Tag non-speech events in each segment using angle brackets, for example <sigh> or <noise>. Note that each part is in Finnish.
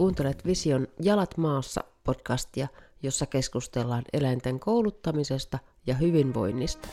Kuuntelet Vision Jalat maassa podcastia, jossa keskustellaan eläinten kouluttamisesta ja hyvinvoinnista.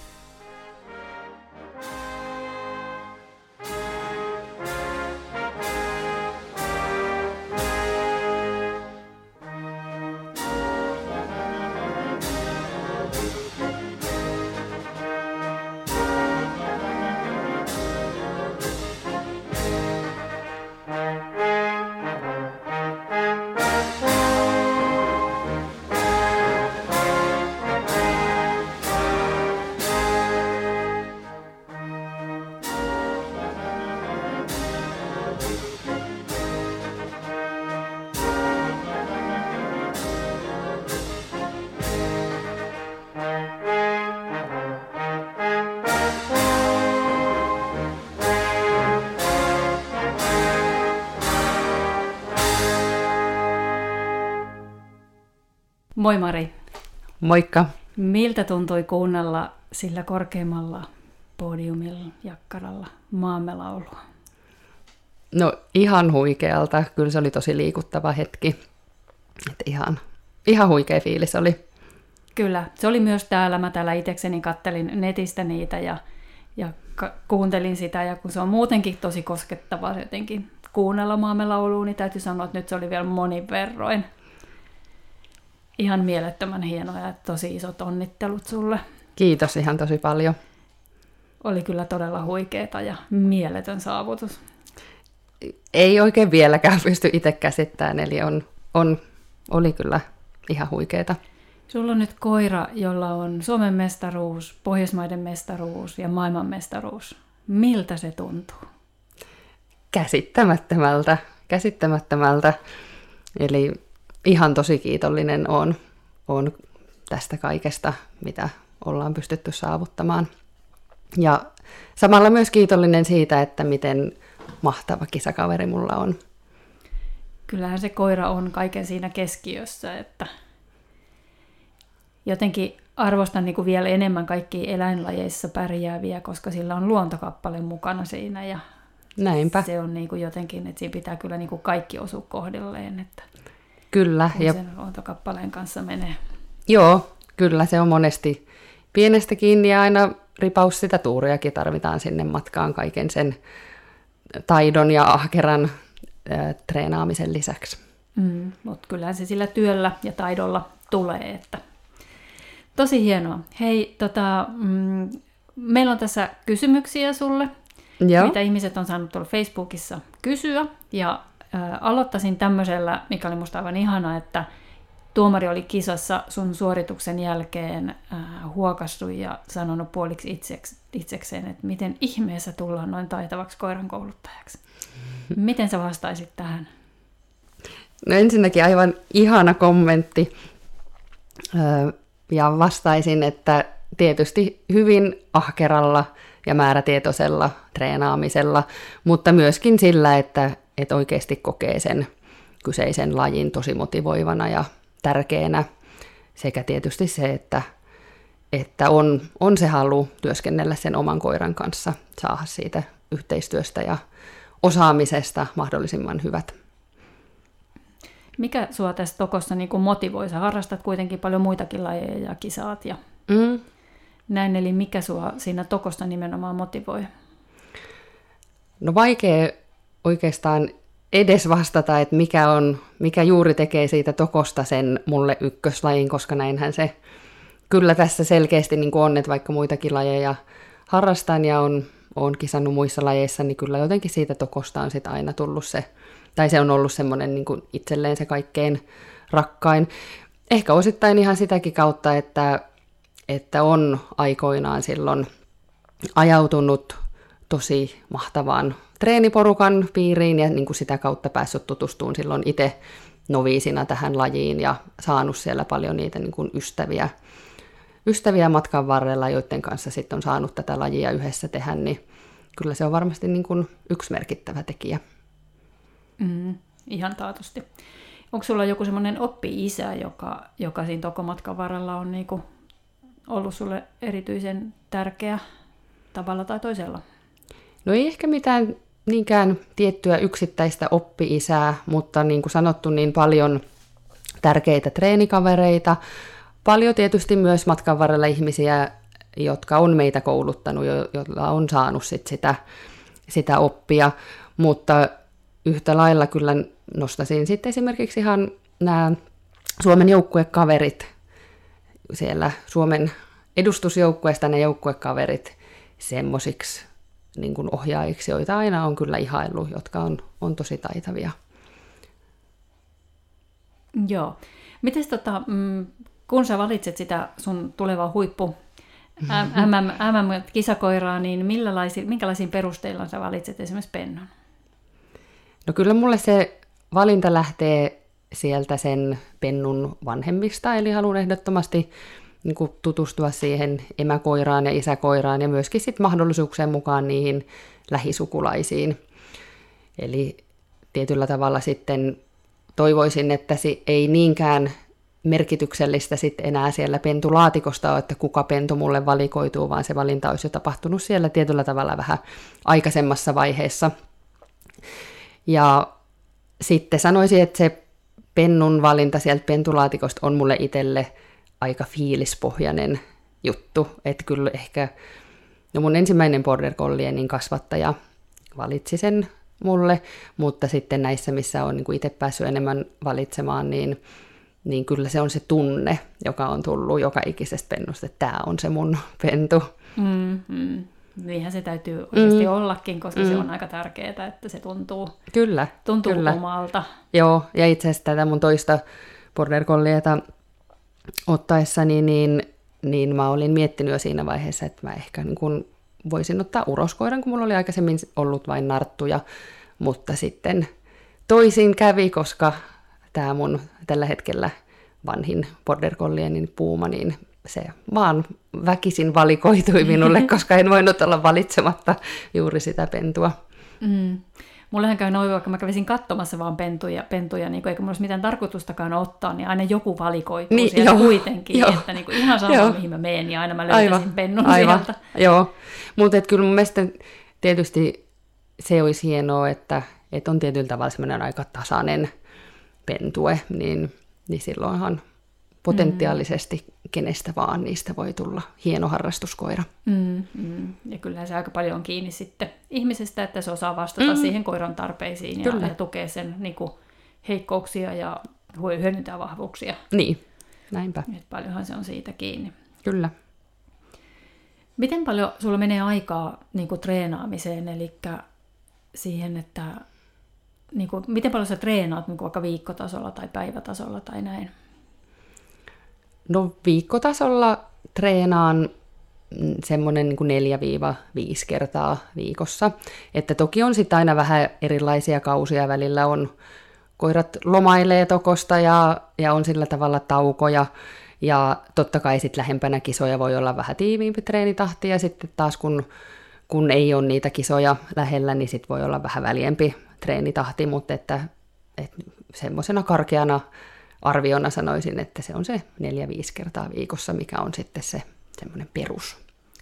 Moi Mari. Moikka. Miltä tuntui kuunnella sillä korkeimmalla podiumilla jakkaralla maamme laulua? No ihan huikealta. Kyllä se oli tosi liikuttava hetki. Et ihan, ihan huikea fiilis oli. Kyllä, se oli myös täällä. Mä täällä itsekseni kattelin netistä niitä ja, ja ka- kuuntelin sitä. Ja kun se on muutenkin tosi koskettavaa jotenkin kuunnella maamme lauluun, niin täytyy sanoa, että nyt se oli vielä monin verroin ihan mielettömän hienoa ja tosi isot onnittelut sulle. Kiitos ihan tosi paljon. Oli kyllä todella huikeeta ja mieletön saavutus. Ei oikein vieläkään pysty itse käsittämään, eli on, on, oli kyllä ihan huikeeta. Sulla on nyt koira, jolla on Suomen mestaruus, Pohjoismaiden mestaruus ja maailman mestaruus. Miltä se tuntuu? Käsittämättömältä, käsittämättömältä. Eli ihan tosi kiitollinen on, on tästä kaikesta, mitä ollaan pystytty saavuttamaan. Ja samalla myös kiitollinen siitä, että miten mahtava kisakaveri mulla on. Kyllähän se koira on kaiken siinä keskiössä, että jotenkin arvostan niin kuin vielä enemmän kaikki eläinlajeissa pärjääviä, koska sillä on luontokappale mukana siinä ja Näinpä. se on niin kuin jotenkin, että siinä pitää kyllä niin kuin kaikki osua kohdilleen. Että Kyllä. ja... sen luontokappaleen kanssa menee. Joo, kyllä se on monesti pienestä kiinni ja aina ripaus sitä tuuriakin tarvitaan sinne matkaan kaiken sen taidon ja ahkeran äh, treenaamisen lisäksi. Mm, mutta kyllä se sillä työllä ja taidolla tulee. Että... Tosi hienoa. Hei, tota, mm, meillä on tässä kysymyksiä sulle, Joo. mitä ihmiset on saanut tuolla Facebookissa kysyä. Ja aloittaisin tämmöisellä, mikä oli musta aivan ihana, että tuomari oli kisassa sun suorituksen jälkeen äh, ja sanonut puoliksi itseks, itsekseen, että miten ihmeessä tullaan noin taitavaksi koiran kouluttajaksi. Miten sä vastaisit tähän? No ensinnäkin aivan ihana kommentti. Ja vastaisin, että tietysti hyvin ahkeralla ja määrätietoisella treenaamisella, mutta myöskin sillä, että että oikeasti kokee sen kyseisen lajin tosi motivoivana ja tärkeänä. Sekä tietysti se, että, että on, on se halu työskennellä sen oman koiran kanssa, saada siitä yhteistyöstä ja osaamisesta mahdollisimman hyvät. Mikä sua tässä tokossa niin kuin motivoi? Sä harrastat kuitenkin paljon muitakin lajeja ja kisaat ja mm. näin, eli mikä sua siinä tokossa nimenomaan motivoi? No vaikea oikeastaan edes vastata, että mikä, on, mikä juuri tekee siitä tokosta sen mulle ykköslajin, koska näinhän se kyllä tässä selkeästi niin kuin on, että vaikka muitakin lajeja harrastan ja on, on kisannut muissa lajeissa, niin kyllä jotenkin siitä tokosta on sit aina tullut se, tai se on ollut semmoinen niin kuin itselleen se kaikkein rakkain. Ehkä osittain ihan sitäkin kautta, että, että on aikoinaan silloin ajautunut tosi mahtavaan treeniporukan piiriin ja niin kuin sitä kautta päässyt tutustumaan silloin itse noviisina tähän lajiin ja saanut siellä paljon niitä niin kuin ystäviä, ystäviä matkan varrella, joiden kanssa sitten on saanut tätä lajia yhdessä tehdä, niin kyllä se on varmasti niin kuin yksi merkittävä tekijä. Mm, ihan taatusti. Onko sulla joku semmoinen oppi-isä, joka, joka siinä tokomatkan varrella on niin kuin ollut sulle erityisen tärkeä tavalla tai toisella? No ei ehkä mitään niinkään tiettyä yksittäistä oppi-isää, mutta niin kuin sanottu, niin paljon tärkeitä treenikavereita, paljon tietysti myös matkan varrella ihmisiä, jotka on meitä kouluttanut, joilla on saanut sit sitä, sitä oppia, mutta yhtä lailla kyllä nostasin sitten esimerkiksi ihan nämä Suomen joukkuekaverit, siellä. Suomen edustusjoukkueesta ne joukkuekaverit semmoisiksi niin kuin ohjaajiksi, joita aina on kyllä ihailu, jotka on, on tosi taitavia. Joo. Miten tota, mm, kun sä valitset sitä sun tulevaa huippu <laughs> MM-kisakoiraa, niin minkälaisiin perusteilla sä valitset esimerkiksi pennon? No kyllä mulle se valinta lähtee sieltä sen pennun vanhemmista, eli haluan ehdottomasti niin kuin tutustua siihen emäkoiraan ja isäkoiraan ja myöskin sit mahdollisuuksien mukaan niihin lähisukulaisiin. Eli tietyllä tavalla sitten toivoisin, että se ei niinkään merkityksellistä sitten enää siellä pentulaatikosta ole, että kuka pentu mulle valikoituu, vaan se valinta olisi jo tapahtunut siellä tietyllä tavalla vähän aikaisemmassa vaiheessa. Ja sitten sanoisin, että se pennun valinta sieltä pentulaatikosta on mulle itselle aika fiilispohjainen juttu, että kyllä ehkä no mun ensimmäinen border collienin kasvattaja valitsi sen mulle, mutta sitten näissä, missä on niin itse päässyt enemmän valitsemaan, niin, niin kyllä se on se tunne, joka on tullut joka ikisestä pennusta, että tämä on se mun pentu. Mm, mm. Niinhän se täytyy oikeasti mm. ollakin, koska mm. se on aika tärkeää, että se tuntuu, kyllä, tuntuu kyllä. omalta. Joo, ja itse asiassa tätä mun toista border collieta ottaessani, niin, niin mä olin miettinyt jo siinä vaiheessa, että mä ehkä niin kun voisin ottaa uroskoiran, kun mulla oli aikaisemmin ollut vain narttuja, mutta sitten toisin kävi, koska tämä mun tällä hetkellä vanhin border collienin puuma, niin se vaan väkisin valikoitui minulle, <laughs> koska en voinut olla valitsematta juuri sitä pentua. Mm. Mullehan käy noin, vaikka mä kävisin katsomassa vaan pentuja, pentuja niin kuin, eikä mulla olisi mitään tarkoitustakaan ottaa, niin aina joku valikoituu niin, sieltä joo, kuitenkin, joo, että niin kuin, ihan sama joo. mihin mä menen, niin aina mä löytäisin aivan, pennun aivan, sieltä. Joo, mutta kyllä mun mielestä tietysti se olisi hienoa, että, että on tietyllä tavalla semmoinen aika tasainen pentue, niin, niin silloinhan potentiaalisesti kenestä vaan niistä voi tulla hieno harrastuskoira. Mm, mm. Ja kyllä se aika paljon on kiinni sitten ihmisestä, että se osaa vastata mm. siihen koiran tarpeisiin ja, ja tukee sen niin kuin, heikkouksia ja voi hyödyntää vahvuuksia. Niin, näinpä. Et paljonhan se on siitä kiinni. Kyllä. Miten paljon sulla menee aikaa niin kuin, treenaamiseen, eli siihen, että niin kuin, miten paljon sä treenaat niin kuin vaikka viikkotasolla tai päivätasolla tai näin? No viikkotasolla treenaan semmoinen niin 4-5 kertaa viikossa. Että toki on sitten aina vähän erilaisia kausia välillä on koirat lomailee tokosta ja, ja on sillä tavalla taukoja. Ja totta kai sitten lähempänä kisoja voi olla vähän tiiviimpi treenitahti ja sitten taas kun, kun ei ole niitä kisoja lähellä, niin sitten voi olla vähän väliempi treenitahti, mutta että, että semmoisena karkeana arviona sanoisin, että se on se neljä 5 kertaa viikossa, mikä on sitten se semmoinen perus.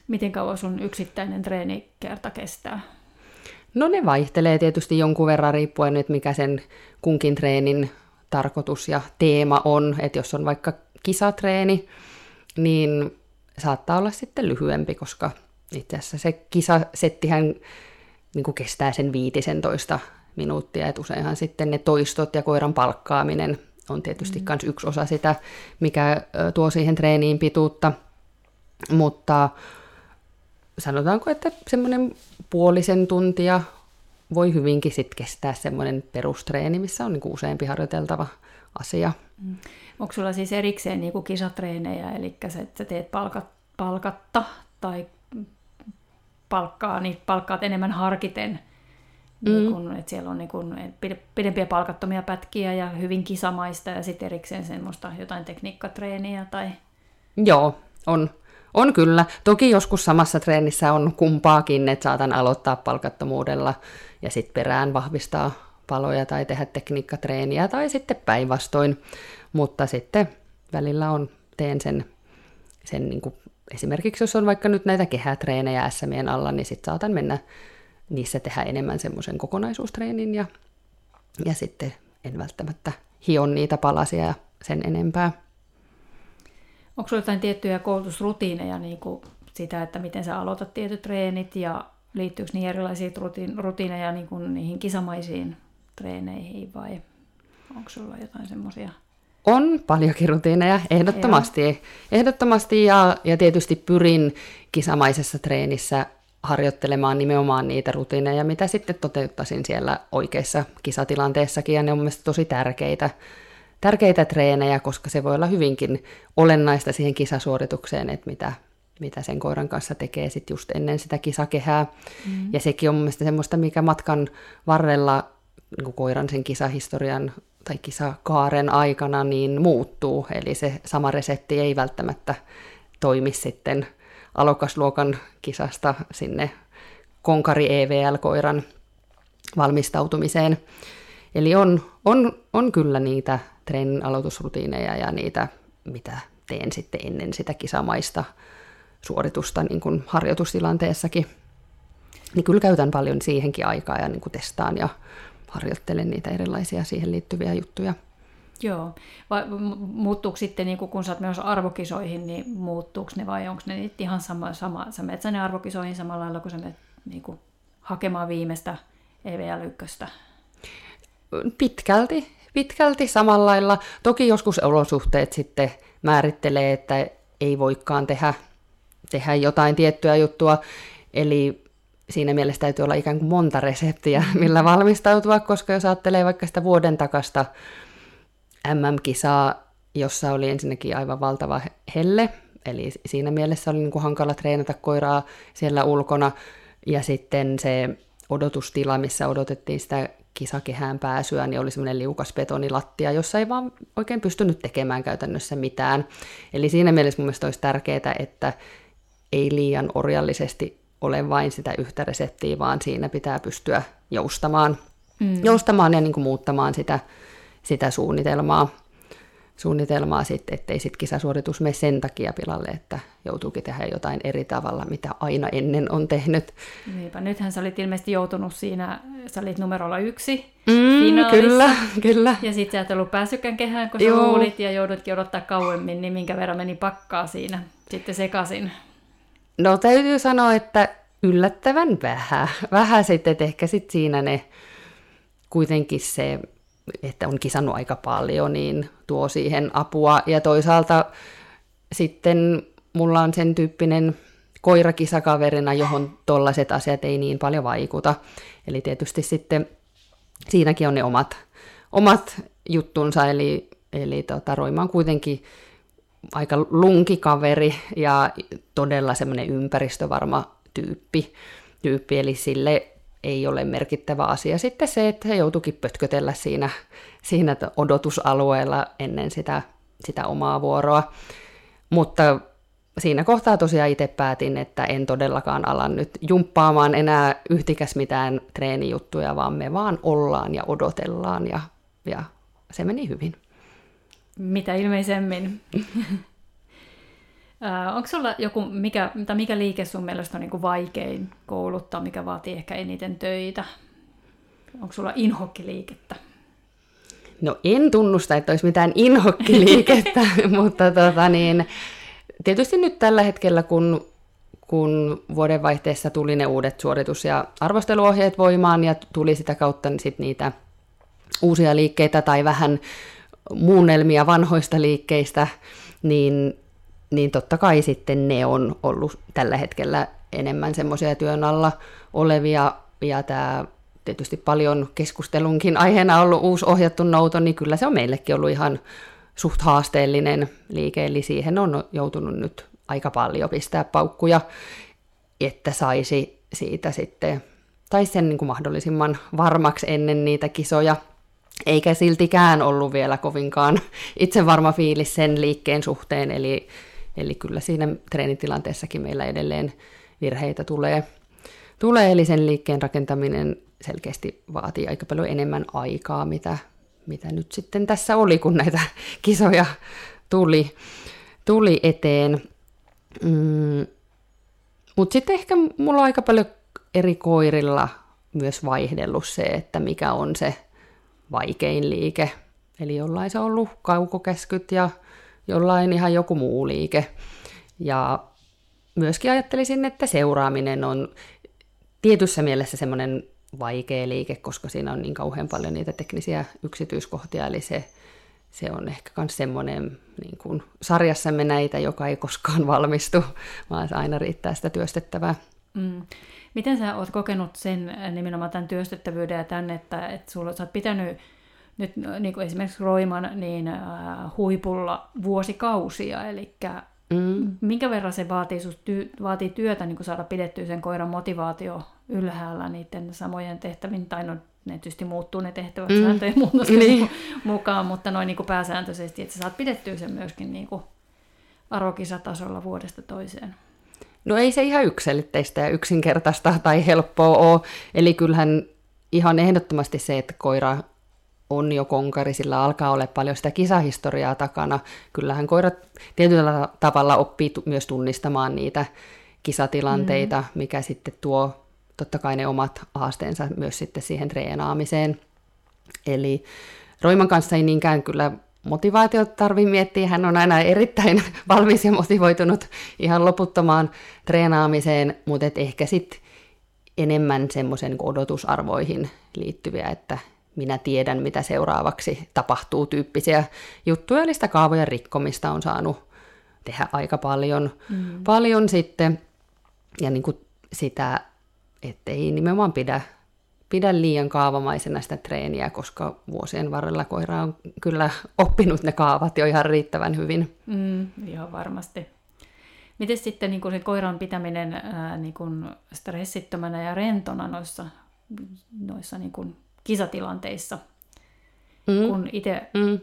Miten kauan sun yksittäinen treenikerta kestää? No ne vaihtelee tietysti jonkun verran riippuen nyt, mikä sen kunkin treenin tarkoitus ja teema on. Että jos on vaikka kisatreeni, niin saattaa olla sitten lyhyempi, koska itse asiassa se kisasettihän niin kuin kestää sen 15 minuuttia, että useinhan sitten ne toistot ja koiran palkkaaminen on tietysti myös mm. yksi osa sitä, mikä tuo siihen treeniin pituutta, mutta sanotaanko, että semmoinen puolisen tuntia voi hyvinkin sit kestää semmoinen perustreeni, missä on niinku useampi harjoiteltava asia. Mm. Onko sulla siis erikseen niinku kisatreenejä, eli se, että sä teet palkat, palkatta tai palkkaa, niin palkkaat enemmän harkiten niin kun, että siellä on niin kun, pidempiä palkattomia pätkiä ja hyvin kisamaista ja sitten erikseen semmoista jotain tekniikkatreeniä tai... Joo, on. On kyllä. Toki joskus samassa treenissä on kumpaakin, että saatan aloittaa palkattomuudella ja sitten perään vahvistaa paloja tai tehdä tekniikkatreeniä tai sitten päinvastoin. Mutta sitten välillä on, teen sen, sen niin kuin, esimerkiksi jos on vaikka nyt näitä kehätreenejä SMien alla, niin sitten saatan mennä niissä tehdä enemmän semmoisen kokonaisuustreenin ja, ja sitten en välttämättä hion niitä palasia sen enempää. Onko sinulla jotain tiettyjä koulutusrutiineja, niin kuin sitä, että miten sä aloitat tietyt treenit ja liittyykö niihin erilaisia rutiineja niin kuin niihin kisamaisiin treeneihin vai onko sulla jotain semmoisia? On paljonkin rutiineja, ehdottomasti. Joo. Ehdottomasti ja, ja tietysti pyrin kisamaisessa treenissä harjoittelemaan nimenomaan niitä rutiineja, mitä sitten toteuttaisin siellä oikeassa kisatilanteessakin, ja ne on mielestäni tosi tärkeitä, tärkeitä treenejä, koska se voi olla hyvinkin olennaista siihen kisasuoritukseen, että mitä, mitä sen koiran kanssa tekee sit just ennen sitä kisakehää. Mm. Ja sekin on mielestäni semmoista, mikä matkan varrella niin koiran sen kisahistorian tai kisakaaren aikana niin muuttuu. Eli se sama resepti ei välttämättä toimi sitten alokasluokan kisasta sinne konkari EVL-koiran valmistautumiseen. Eli on, on, on kyllä niitä treenin aloitusrutiineja ja niitä, mitä teen sitten ennen sitä kisamaista suoritusta niin kuin harjoitustilanteessakin. Niin kyllä käytän paljon siihenkin aikaa ja niin kuin testaan ja harjoittelen niitä erilaisia siihen liittyviä juttuja. Joo. Vai muuttuuko sitten, niin kun sä oot menossa arvokisoihin, niin muuttuuko ne vai onko ne ihan sama, sama sä menet sinne arvokisoihin samalla lailla, kun sä menet niin kuin, hakemaan viimeistä EVL1? Pitkälti, pitkälti samalla lailla. Toki joskus olosuhteet sitten määrittelee, että ei voikaan tehdä, tehdä jotain tiettyä juttua. Eli siinä mielessä täytyy olla ikään kuin monta reseptiä, millä valmistautua, koska jos ajattelee vaikka sitä vuoden takasta MM-kisaa, jossa oli ensinnäkin aivan valtava helle, eli siinä mielessä oli niin kuin hankala treenata koiraa siellä ulkona, ja sitten se odotustila, missä odotettiin sitä kisakehään pääsyä, niin oli semmoinen liukas betonilattia, jossa ei vaan oikein pystynyt tekemään käytännössä mitään. Eli siinä mielessä mun mielestä olisi tärkeää, että ei liian orjallisesti ole vain sitä yhtä reseptiä, vaan siinä pitää pystyä joustamaan, mm. joustamaan ja niin kuin muuttamaan sitä sitä suunnitelmaa, suunnitelmaa sitten, ettei sitten kisasuoritus mene sen takia pilalle, että joutuukin tehdä jotain eri tavalla, mitä aina ennen on tehnyt. Niinpä, nythän sä olit ilmeisesti joutunut siinä, sä olit numerolla yksi mm, Kyllä, kyllä. Ja sitten sä et ollut päässytkään kehään, kun sä Joo. luulit ja joudutkin odottaa kauemmin, niin minkä verran meni pakkaa siinä sitten sekaisin? No täytyy sanoa, että yllättävän vähän. Vähän sitten, että ehkä sitten siinä ne kuitenkin se että on kisannut aika paljon, niin tuo siihen apua. Ja toisaalta sitten mulla on sen tyyppinen koirakisakaverina, johon tollaiset asiat ei niin paljon vaikuta. Eli tietysti sitten siinäkin on ne omat, omat juttunsa, eli, eli tota, Roima on kuitenkin aika lunkikaveri ja todella semmoinen ympäristövarma tyyppi, tyyppi, eli sille ei ole merkittävä asia. Sitten se, että he joutuikin pötkötellä siinä, siinä odotusalueella ennen sitä, sitä omaa vuoroa. Mutta siinä kohtaa tosiaan itse päätin, että en todellakaan ala nyt jumppaamaan enää yhtikäs mitään treenijuttuja, vaan me vaan ollaan ja odotellaan ja, ja se meni hyvin. Mitä ilmeisemmin. <laughs> onko sulla joku, mikä, tai mikä liike sun mielestä on niin kuin vaikein kouluttaa, mikä vaatii ehkä eniten töitä? Onko sulla inhokkiliikettä? No en tunnusta, että olisi mitään inhokkiliikettä, <laughs> mutta tota niin, tietysti nyt tällä hetkellä, kun, kun vuodenvaihteessa tuli ne uudet suoritus- ja arvosteluohjeet voimaan ja tuli sitä kautta niin sit niitä uusia liikkeitä tai vähän muunnelmia vanhoista liikkeistä, niin niin totta kai sitten ne on ollut tällä hetkellä enemmän semmoisia työn alla olevia, ja tämä tietysti paljon keskustelunkin aiheena ollut uusi ohjattu nouto, niin kyllä se on meillekin ollut ihan suht haasteellinen liike, eli siihen on joutunut nyt aika paljon pistää paukkuja, että saisi siitä sitten, tai sen niin kuin mahdollisimman varmaksi ennen niitä kisoja, eikä siltikään ollut vielä kovinkaan itse varma fiilis sen liikkeen suhteen, eli Eli kyllä siinä treenitilanteessakin meillä edelleen virheitä tulee. tulee eli sen liikkeen rakentaminen selkeästi vaatii aika paljon enemmän aikaa, mitä, mitä nyt sitten tässä oli, kun näitä <laughs> kisoja tuli, tuli eteen. Mm, Mutta sitten ehkä mulla on aika paljon eri koirilla myös vaihdellut se, että mikä on se vaikein liike. Eli jollain se on ollut kaukokäskyt ja jollain ihan joku muu liike. Ja myöskin ajattelisin, että seuraaminen on tietyssä mielessä semmoinen vaikea liike, koska siinä on niin kauhean paljon niitä teknisiä yksityiskohtia, eli se, se on ehkä myös semmoinen niin kuin sarjassamme näitä, joka ei koskaan <laughs> valmistu, vaan se aina riittää sitä työstettävää. Mm. Miten sä oot kokenut sen nimenomaan tämän työstettävyyden ja tämän, että, että sulla, sä oot pitänyt nyt niin kuin esimerkiksi Roiman niin, äh, huipulla vuosikausia, eli mm. minkä verran se vaatii, sus, ty, vaatii työtä niin kuin saada pidettyä sen koiran motivaatio ylhäällä niiden samojen tehtävin, tai no ne tietysti muuttuu ne tehtävät mm. sääntöjen niin. mukaan, mutta noin niin kuin pääsääntöisesti, että sä saat pidettyä sen myöskin niin kuin arvokisatasolla vuodesta toiseen. No ei se ihan yksilitteistä ja yksinkertaista tai helppoa ole. Eli kyllähän ihan ehdottomasti se, että koira on jo konkari, sillä alkaa olla paljon sitä kisahistoriaa takana. Kyllähän koirat tietyllä tavalla oppii myös tunnistamaan niitä kisatilanteita, mm. mikä sitten tuo totta kai ne omat haasteensa myös sitten siihen treenaamiseen. Eli Roiman kanssa ei niinkään kyllä motivaatiota tarvitse miettiä. Hän on aina erittäin <laughs> valmis ja motivoitunut ihan loputtomaan treenaamiseen, mutta et ehkä sitten enemmän semmoisen niin odotusarvoihin liittyviä, että minä tiedän, mitä seuraavaksi tapahtuu tyyppisiä juttuja. Eli sitä kaavojen rikkomista on saanut tehdä aika paljon, mm. paljon sitten. Ja niin kuin sitä, ettei nimenomaan pidä pidä liian kaavamaisena sitä treeniä, koska vuosien varrella koira on kyllä oppinut ne kaavat jo ihan riittävän hyvin. Mm, joo, varmasti. Miten sitten niin se koiran pitäminen ää, niin kuin stressittömänä ja rentona noissa, noissa niin kuin kisatilanteissa, mm. kun itse, mm.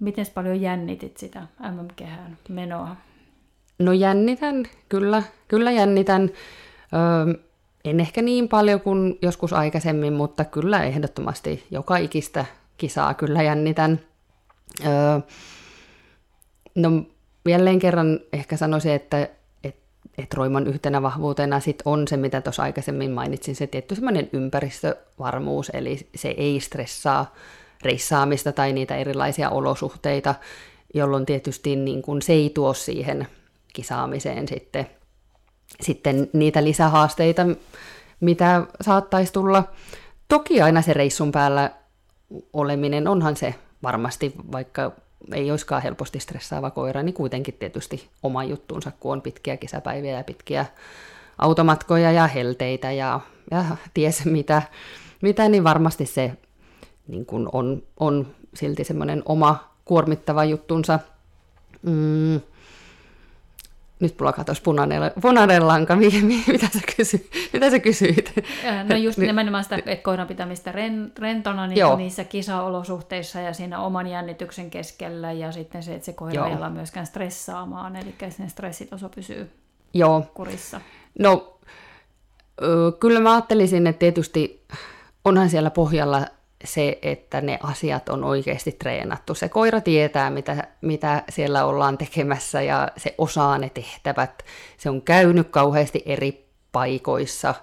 miten paljon jännitit sitä MM-kehään menoa? No jännitän, kyllä, kyllä jännitän. Öö, en ehkä niin paljon kuin joskus aikaisemmin, mutta kyllä ehdottomasti joka ikistä kisaa kyllä jännitän. Öö, no jälleen kerran ehkä sanoisin, että et, Roiman yhtenä vahvuutena sit on se, mitä tuossa aikaisemmin mainitsin, se tietty semmoinen ympäristövarmuus, eli se ei stressaa reissaamista tai niitä erilaisia olosuhteita, jolloin tietysti niin kun se ei tuo siihen kisaamiseen sitten sitten niitä lisähaasteita, mitä saattaisi tulla. Toki aina se reissun päällä oleminen onhan se varmasti, vaikka ei olisikaan helposti stressaava koira, niin kuitenkin tietysti oma juttuunsa, kun on pitkiä kesäpäiviä ja pitkiä automatkoja ja helteitä ja, ja ties mitä, mitä, niin varmasti se niin kun on, on silti semmoinen oma kuormittava juttunsa. Mm, nyt mulla katosi punainen, punainen lanka, <laughs> mitä sä, kysy, mitä sä kysyit? No just nimenomaan sitä, että koiran pitämistä rentona niin niissä kisaolosuhteissa ja siinä oman jännityksen keskellä ja sitten se, että se koira ei ala myöskään stressaamaan, eli sen stressitaso pysyy Joo. kurissa. No kyllä mä ajattelisin, että tietysti onhan siellä pohjalla se, että ne asiat on oikeasti treenattu. Se koira tietää, mitä, mitä siellä ollaan tekemässä ja se osaa ne tehtävät. Se on käynyt kauheasti eri paikoissa.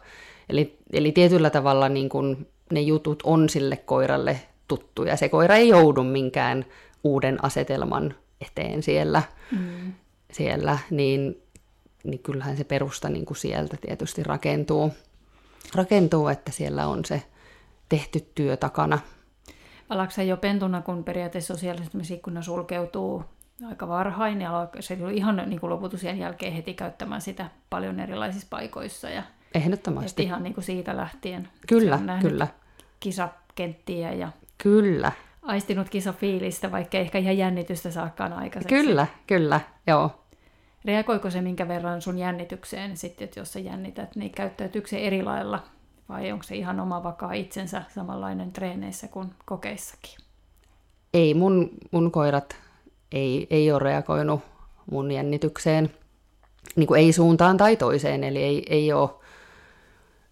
Eli, eli tietyllä tavalla niin kun ne jutut on sille koiralle tuttuja. Se koira ei joudu minkään uuden asetelman eteen siellä, mm. siellä niin, niin kyllähän se perusta niin kuin sieltä tietysti rakentuu, rakentuu, että siellä on se tehty työ takana. Alatko jo pentuna, kun periaatteessa sosiaalistamisikuna sulkeutuu aika varhain ja se oli ihan niin kuin loputusien jälkeen heti käyttämään sitä paljon erilaisissa paikoissa. Ja, Ehdottomasti. ihan niin kuin siitä lähtien. Kyllä, kyllä. Kisakenttiä ja Kyllä. aistinut kisafiilistä, vaikka ehkä ihan jännitystä saakkaan aikaiseksi. Kyllä, kyllä, joo. Reagoiko se minkä verran sun jännitykseen sitten, että jos sä jännität, niin käyttäytyykö se eri lailla vai onko se ihan oma vakaa itsensä samanlainen treeneissä kuin kokeissakin? Ei, mun, mun koirat ei, ei ole reagoinut mun jännitykseen, niin kuin ei suuntaan tai toiseen, eli ei, ei ole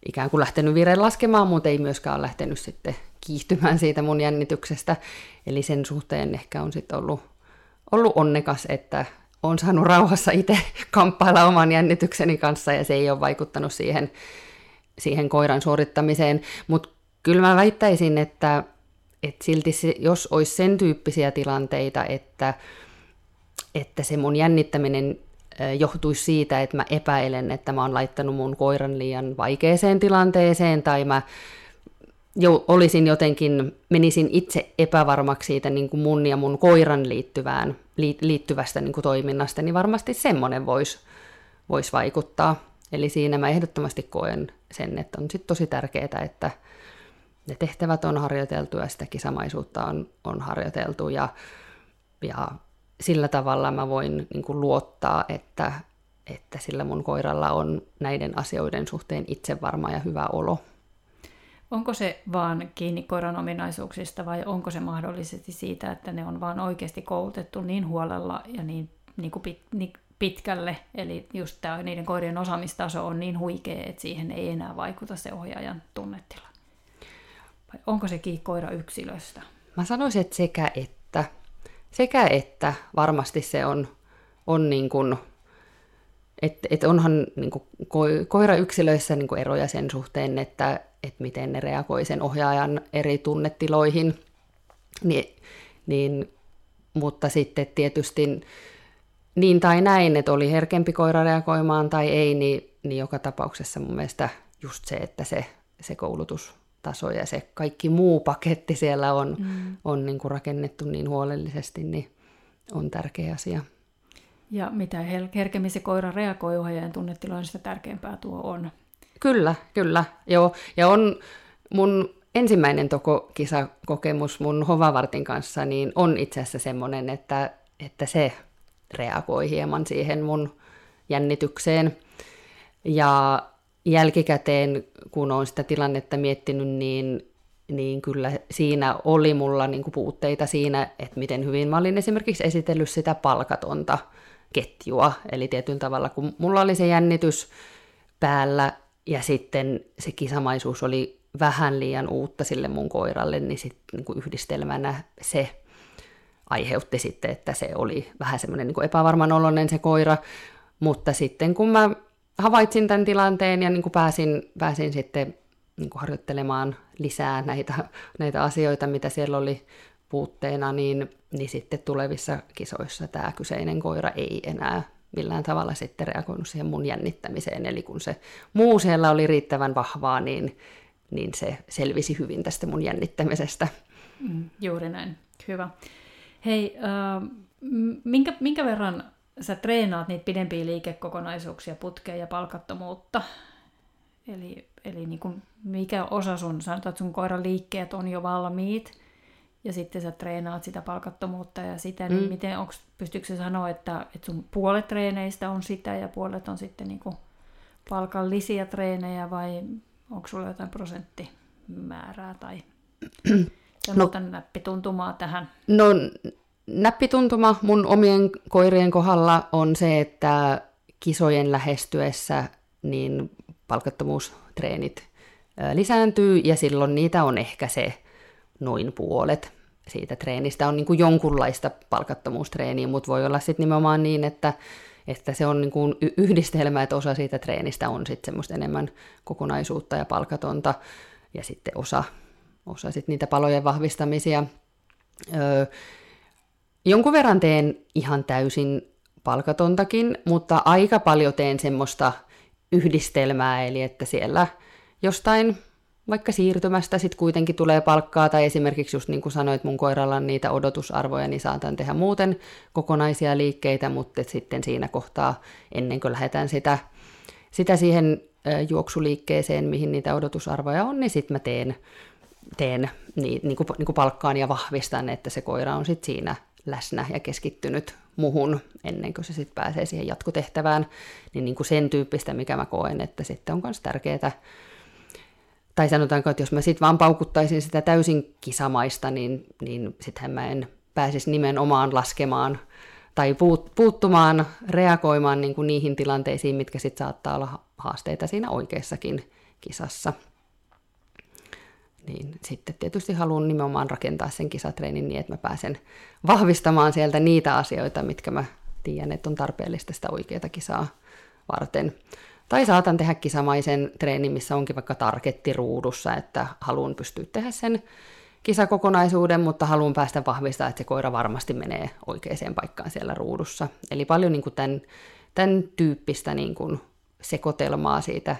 ikään kuin lähtenyt vireen laskemaan, mutta ei myöskään ole lähtenyt sitten kiihtymään siitä mun jännityksestä. Eli sen suhteen ehkä on sitten ollut, ollut onnekas, että on saanut rauhassa itse kamppailla oman jännitykseni kanssa ja se ei ole vaikuttanut siihen siihen koiran suorittamiseen, mutta kyllä mä väittäisin, että, että silti se, jos olisi sen tyyppisiä tilanteita, että, että se mun jännittäminen johtuisi siitä, että mä epäilen, että mä oon laittanut mun koiran liian vaikeeseen tilanteeseen, tai mä jo, olisin jotenkin, menisin itse epävarmaksi siitä niin kuin mun ja mun koiran liittyvään, liittyvästä niin kuin toiminnasta, niin varmasti semmoinen voisi vois vaikuttaa. Eli siinä mä ehdottomasti koen sen, että on sit tosi tärkeää, että ne tehtävät on harjoiteltu ja sitä kisamaisuutta on, on harjoiteltu ja, ja sillä tavalla mä voin niin kuin luottaa, että, että sillä mun koiralla on näiden asioiden suhteen itsevarma ja hyvä olo. Onko se vaan kiinni koiran ominaisuuksista vai onko se mahdollisesti siitä, että ne on vaan oikeasti koulutettu niin huolella ja niin, niin kuin niin pitkälle, eli just tämä niiden koirien osaamistaso on niin huikea, että siihen ei enää vaikuta se ohjaajan tunnetila. Vai onko se koira yksilöstä? Mä sanoisin, että sekä että. Sekä että varmasti se on, on niin kuin että et onhan niin kuin, koirayksilöissä niin kuin eroja sen suhteen, että et miten ne reagoi sen ohjaajan eri tunnetiloihin. Ni, niin, mutta sitten tietysti niin tai näin, että oli herkempi koira reagoimaan tai ei, niin, niin joka tapauksessa mun mielestä just se, että se, se koulutustaso ja se kaikki muu paketti siellä on, mm. on niin kuin rakennettu niin huolellisesti, niin on tärkeä asia. Ja mitä herkemmin se koira reagoi ohjaajan tunnetiloihin, sitä tärkeämpää tuo on. Kyllä, kyllä. Joo. Ja on mun ensimmäinen toko kisakokemus mun Hovavartin kanssa, niin on itse asiassa semmoinen, että, että se reagoi hieman siihen mun jännitykseen. Ja jälkikäteen, kun olen sitä tilannetta miettinyt, niin, niin kyllä siinä oli mulla niin kuin puutteita siinä, että miten hyvin mä olin esimerkiksi esitellyt sitä palkatonta ketjua. Eli tietyllä tavalla, kun mulla oli se jännitys päällä ja sitten se kisamaisuus oli vähän liian uutta sille mun koiralle, niin sitten niin yhdistelmänä se aiheutti sitten, että se oli vähän semmoinen niin epävarman oloinen se koira. Mutta sitten kun mä havaitsin tämän tilanteen ja niin kuin pääsin, pääsin sitten niin kuin harjoittelemaan lisää näitä, näitä asioita, mitä siellä oli puutteena, niin, niin sitten tulevissa kisoissa tämä kyseinen koira ei enää millään tavalla sitten reagoinut siihen mun jännittämiseen. Eli kun se muu siellä oli riittävän vahvaa, niin, niin se selvisi hyvin tästä mun jännittämisestä. Mm, juuri näin. Hyvä. Hei, äh, minkä, minkä verran sä treenaat niitä pidempiä liikekokonaisuuksia, putkeja ja palkattomuutta? Eli, eli niin kuin mikä osa sun, sanotaan, että sun koiran liikkeet on jo valmiit, ja sitten sä treenaat sitä palkattomuutta ja sitä, niin mm. niin miten, onks, pystyykö se sanoa, että, että sun puolet treeneistä on sitä ja puolet on sitten niin kuin palkallisia treenejä vai onko sulla jotain prosenttimäärää tai no, näppituntumaa tähän? No näppituntuma mun omien koirien kohdalla on se, että kisojen lähestyessä niin palkattomuustreenit lisääntyy ja silloin niitä on ehkä se noin puolet siitä treenistä on niin kuin jonkunlaista palkattomuustreeniä, mutta voi olla sitten nimenomaan niin, että, että se on niin kuin yhdistelmä, että osa siitä treenistä on sitten semmoista enemmän kokonaisuutta ja palkatonta, ja sitten osa, osa sitten niitä palojen vahvistamisia. Öö, jonkun verran teen ihan täysin palkatontakin, mutta aika paljon teen semmoista yhdistelmää, eli että siellä jostain vaikka siirtymästä sitten kuitenkin tulee palkkaa, tai esimerkiksi just niin kuin sanoit, mun koiralla on niitä odotusarvoja, niin saatan tehdä muuten kokonaisia liikkeitä, mutta sitten siinä kohtaa, ennen kuin lähdetään sitä, sitä siihen juoksuliikkeeseen, mihin niitä odotusarvoja on, niin sitten mä teen, teen niin, niin, kuin, niin kuin palkkaan ja vahvistan, että se koira on sitten siinä läsnä ja keskittynyt muhun ennen kuin se sitten pääsee siihen jatkotehtävään, niin, niin kuin sen tyyppistä, mikä mä koen, että sitten on myös tärkeää tai sanotaanko, että jos mä sitten vaan paukuttaisin sitä täysin kisamaista, niin, niin sittenhän mä en pääsisi nimenomaan laskemaan tai puut, puuttumaan, reagoimaan niin kuin niihin tilanteisiin, mitkä sitten saattaa olla haasteita siinä oikeassakin kisassa. Niin sitten tietysti haluan nimenomaan rakentaa sen kisatreenin niin, että mä pääsen vahvistamaan sieltä niitä asioita, mitkä mä tiedän, että on tarpeellista sitä oikeaa kisaa varten. Tai saatan tehdä kisamaisen treenin, missä onkin vaikka tarketti ruudussa, että haluan pystyä tehdä sen kisakokonaisuuden, mutta haluan päästä vahvistaa, että se koira varmasti menee oikeaan paikkaan siellä ruudussa. Eli paljon niin kuin tämän, tämän tyyppistä niin kuin sekoitelmaa siitä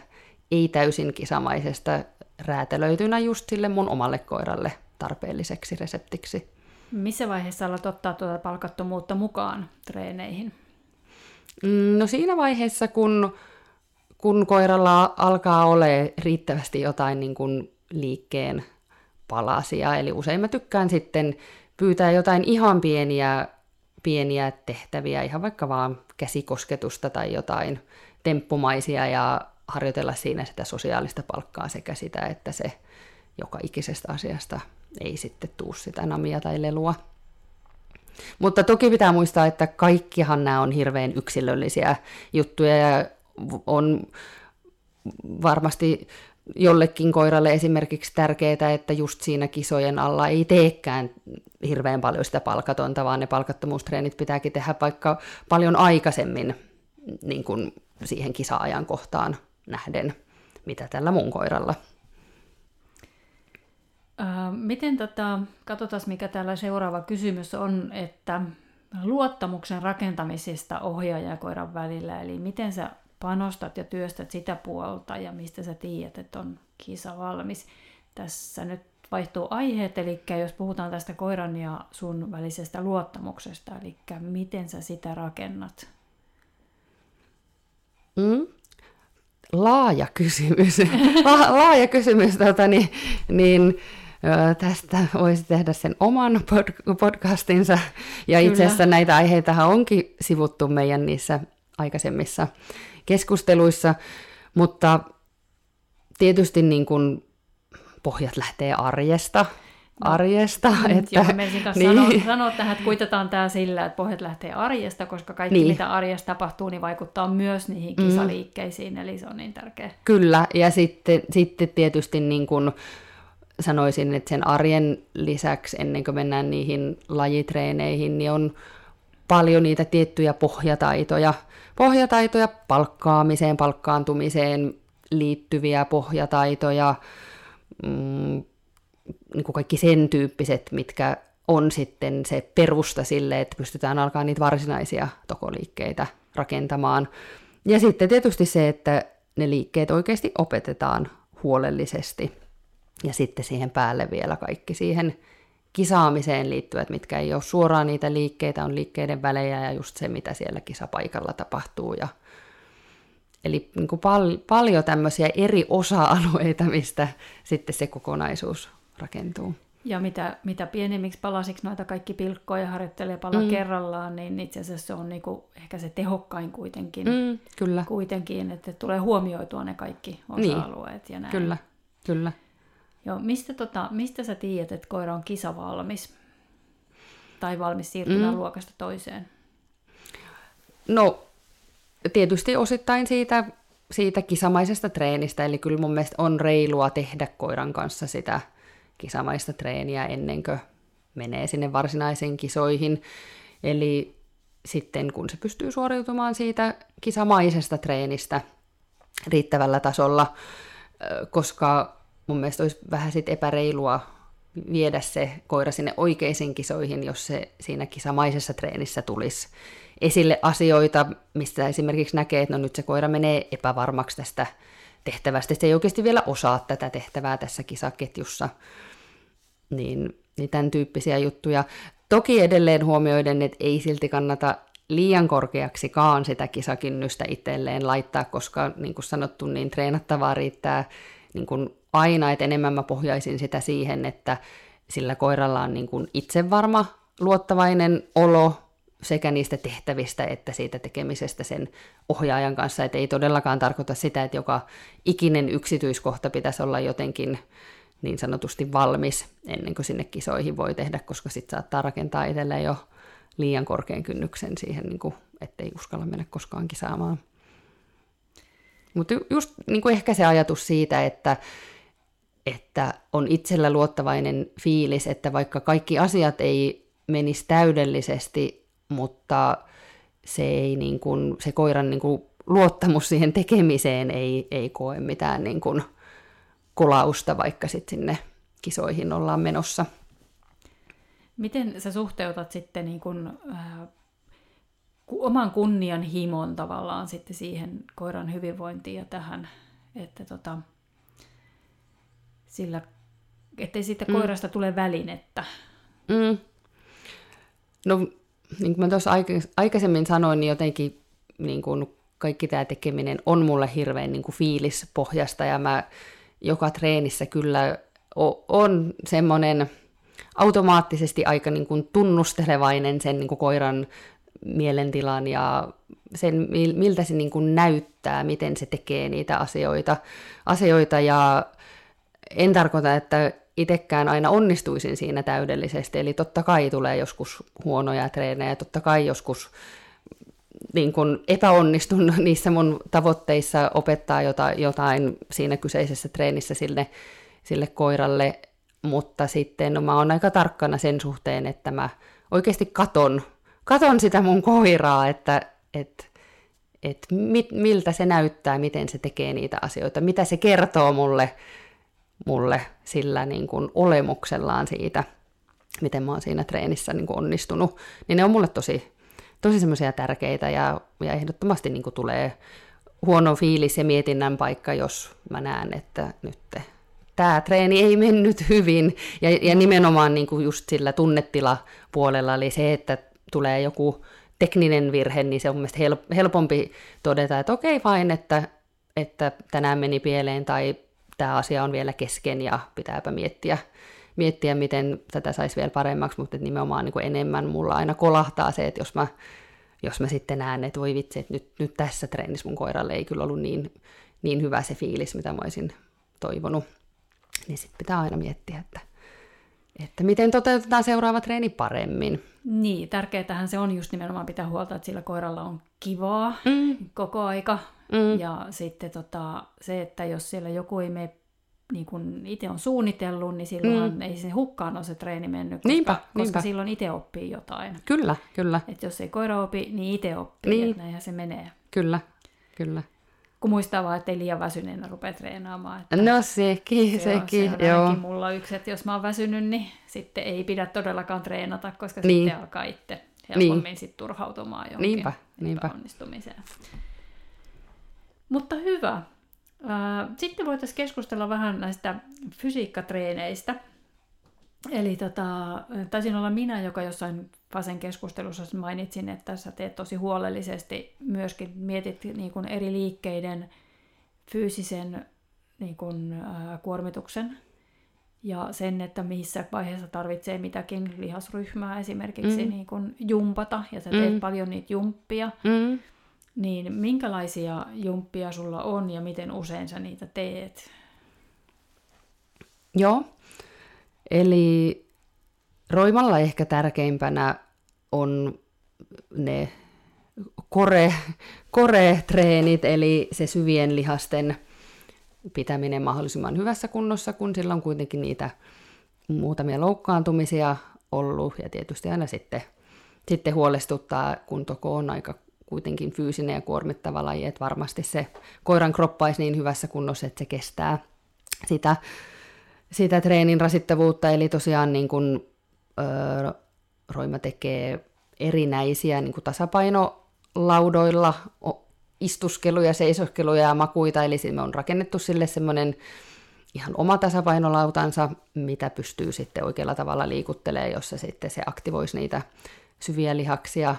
ei täysin kisamaisesta räätälöitynä just sille mun omalle koiralle tarpeelliseksi reseptiksi. Missä vaiheessa alat ottaa tuota palkattomuutta mukaan treeneihin? Mm, no siinä vaiheessa, kun, kun koiralla alkaa olla riittävästi jotain niin kuin liikkeen palasia, eli usein mä tykkään sitten pyytää jotain ihan pieniä, pieniä tehtäviä, ihan vaikka vaan käsikosketusta tai jotain temppumaisia ja harjoitella siinä sitä sosiaalista palkkaa sekä sitä, että se joka ikisestä asiasta ei sitten tuu sitä namia tai lelua. Mutta toki pitää muistaa, että kaikkihan nämä on hirveän yksilöllisiä juttuja ja on varmasti jollekin koiralle esimerkiksi tärkeää, että just siinä kisojen alla ei teekään hirveän paljon sitä palkatonta, vaan ne palkattomuustreenit pitääkin tehdä vaikka paljon aikaisemmin niin kuin siihen kisa-ajankohtaan nähden, mitä tällä mun koiralla. miten tota, katsotaan mikä täällä seuraava kysymys on, että luottamuksen rakentamisesta ohjaajan ja koiran välillä, eli miten sä panostat ja työstät sitä puolta ja mistä sä tiedät, että on kisa valmis. Tässä nyt vaihtuu aiheet, eli jos puhutaan tästä koiran ja sun välisestä luottamuksesta, eli miten sä sitä rakennat? Mm. Laaja kysymys. <laughs> La- laaja kysymys, tota, niin, niin tästä voisi tehdä sen oman pod- podcastinsa. Ja Kyllä. itse asiassa näitä aiheita onkin sivuttu meidän niissä aikaisemmissa keskusteluissa, mutta tietysti niin kuin pohjat lähtee arjesta, arjesta. Mm, että, joo, kanssa niin. sanoa, sanoa tähän, että kuitataan tämä sillä, että pohjat lähtee arjesta, koska kaikki niin. mitä arjessa tapahtuu, niin vaikuttaa myös niihin mm. kisaliikkeisiin, mm. eli se on niin tärkeä. Kyllä, ja sitten, sitten tietysti niin kuin sanoisin, että sen arjen lisäksi, ennen kuin mennään niihin lajitreeneihin, niin on paljon niitä tiettyjä pohjataitoja, pohjataitoja palkkaamiseen, palkkaantumiseen liittyviä pohjataitoja, mm, niin kuin kaikki sen tyyppiset, mitkä on sitten se perusta sille, että pystytään alkaa niitä varsinaisia tokoliikkeitä rakentamaan. Ja sitten tietysti se, että ne liikkeet oikeasti opetetaan huolellisesti. Ja sitten siihen päälle vielä kaikki siihen kisaamiseen liittyvät, mitkä ei ole suoraan niitä liikkeitä, on liikkeiden välejä ja just se, mitä siellä kisapaikalla tapahtuu. Ja, eli niin kuin pal- paljon tämmöisiä eri osa-alueita, mistä sitten se kokonaisuus rakentuu. Ja mitä, mitä pienemmiksi palasiksi noita kaikki pilkkoja harjoittelee pala mm. kerrallaan, niin itse asiassa se on niinku ehkä se tehokkain kuitenkin. Mm, kyllä. Kuitenkin, että tulee huomioitua ne kaikki niin. osa-alueet niin. ja näin. Kyllä, kyllä. Joo, mistä, tota, mistä sä tiedät, että koira on kisavalmis? Tai valmis siirtymään mm. luokasta toiseen? No, tietysti osittain siitä, siitä kisamaisesta treenistä, eli kyllä mun mielestä on reilua tehdä koiran kanssa sitä kisamaista treeniä ennen kuin menee sinne varsinaisiin kisoihin. Eli sitten kun se pystyy suoriutumaan siitä kisamaisesta treenistä riittävällä tasolla, koska mun mielestä olisi vähän sit epäreilua viedä se koira sinne oikeisiin kisoihin, jos se siinä kisamaisessa treenissä tulisi esille asioita, mistä esimerkiksi näkee, että no nyt se koira menee epävarmaksi tästä tehtävästä, se ei oikeasti vielä osaa tätä tehtävää tässä kisaketjussa, niin, niin tämän tyyppisiä juttuja. Toki edelleen huomioiden, että ei silti kannata liian korkeaksikaan sitä kisakynnystä itselleen laittaa, koska niin kuin sanottu, niin treenattavaa riittää niin kuin aina, että enemmän mä pohjaisin sitä siihen, että sillä koiralla on niin kuin itsevarma, luottavainen olo sekä niistä tehtävistä että siitä tekemisestä sen ohjaajan kanssa. Että ei todellakaan tarkoita sitä, että joka ikinen yksityiskohta pitäisi olla jotenkin niin sanotusti valmis ennen kuin sinne kisoihin voi tehdä, koska sitten saattaa rakentaa itselleen jo liian korkean kynnyksen siihen, niin kuin, ettei uskalla mennä koskaan kisaamaan. Mutta just niin kuin ehkä se ajatus siitä, että, että on itsellä luottavainen fiilis, että vaikka kaikki asiat ei menisi täydellisesti, mutta se, ei niin kuin, se koiran niin kuin luottamus siihen tekemiseen ei, ei koe mitään niin kuin kolausta, vaikka sitten sinne kisoihin ollaan menossa. Miten sä suhteutat sitten niin kun, äh, oman kunnianhimon tavallaan sitten siihen koiran hyvinvointiin ja tähän, että tota, sillä, ettei siitä mm. koirasta tule välinettä? Mm. No, niin kuin mä tuossa aikaisemmin sanoin, niin jotenkin niin kuin kaikki tämä tekeminen on mulle hirveän niin kuin fiilispohjasta ja mä joka treenissä kyllä on semmoinen automaattisesti aika niin kuin tunnustelevainen sen niin kuin koiran mielentilan ja sen, miltä se niin kuin näyttää, miten se tekee niitä asioita, asioita. Ja en tarkoita, että itsekään aina onnistuisin siinä täydellisesti, eli totta kai tulee joskus huonoja treenejä, totta kai joskus niin kun epäonnistun <laughs> niissä mun tavoitteissa opettaa jotain siinä kyseisessä treenissä sille, sille koiralle, mutta sitten no, mä oon aika tarkkana sen suhteen, että mä oikeasti katon, katon sitä mun koiraa, että et, et mit, miltä se näyttää, miten se tekee niitä asioita, mitä se kertoo mulle, mulle sillä niin kuin olemuksellaan siitä, miten mä oon siinä treenissä niin onnistunut, niin ne on mulle tosi, tosi semmoisia tärkeitä ja, ja ehdottomasti niin kuin tulee huono fiilis ja mietinnän paikka, jos mä näen, että nyt tämä treeni ei mennyt hyvin. Ja, ja nimenomaan niin kuin just sillä tunnetilapuolella, eli se, että tulee joku tekninen virhe, niin se on mielestäni helpompi todeta, että okei vain, että, että tänään meni pieleen tai tämä asia on vielä kesken ja pitääpä miettiä, miettiä miten tätä saisi vielä paremmaksi, mutta nimenomaan niin kuin enemmän mulla aina kolahtaa se, että jos mä, jos mä sitten näen, että voi vitsi, että nyt, nyt tässä treenissä mun koiralle ei kyllä ollut niin, niin hyvä se fiilis, mitä mä olisin toivonut niin sitten pitää aina miettiä, että, että miten toteutetaan seuraava treeni paremmin. Niin, tärkeätähän se on just nimenomaan pitää huolta, että sillä koiralla on kivaa mm. koko aika. Mm. Ja sitten tota, se, että jos siellä joku ei mene niin kuin itse on suunnitellut, niin silloin mm. ei se hukkaan ole se treeni mennyt, koska, niinpä, koska niinpä. silloin itse oppii jotain. Kyllä, kyllä. Et jos ei koira opi, niin itse oppii, niin. että näinhän se menee. Kyllä, kyllä. Kun muistaa vaan, ettei liian väsyneenä rupea treenaamaan. Että no sekin, se sekin, on, se on joo. mulla yksi, että jos mä oon väsynyt, niin sitten ei pidä todellakaan treenata, koska niin. sitten alkaa itse helpommin niin. sit turhautumaan johonkin niinpä, niinpä. onnistumiseen. Mutta hyvä. Sitten voitaisiin keskustella vähän näistä fysiikkatreeneistä. Eli tota, taisin olla minä, joka jossain Fasen keskustelussa mainitsin, että sä teet tosi huolellisesti myöskin, mietit niin kuin eri liikkeiden fyysisen niin kuin, äh, kuormituksen ja sen, että missä vaiheessa tarvitsee mitäkin lihasryhmää esimerkiksi mm. niin kuin jumpata, ja sä teet mm. paljon niitä jumppia, mm. Niin minkälaisia jumppia sulla on ja miten usein sä niitä teet? Joo, eli Roimalla ehkä tärkeimpänä on ne kore, kore-treenit, eli se syvien lihasten pitäminen mahdollisimman hyvässä kunnossa, kun sillä on kuitenkin niitä muutamia loukkaantumisia ollut, ja tietysti aina sitten, sitten huolestuttaa, kun toko on aika kuitenkin fyysinen ja kuormittava laji, että varmasti se koiran kroppa olisi niin hyvässä kunnossa, että se kestää sitä, sitä treenin rasittavuutta, eli tosiaan niin kuin öö, Roima tekee erinäisiä niin kuin tasapainolaudoilla istuskeluja, seisoskeluja ja makuita, eli me on rakennettu sille semmoinen ihan oma tasapainolautansa, mitä pystyy sitten oikealla tavalla liikuttelemaan, jossa sitten se aktivoisi niitä syviä lihaksia,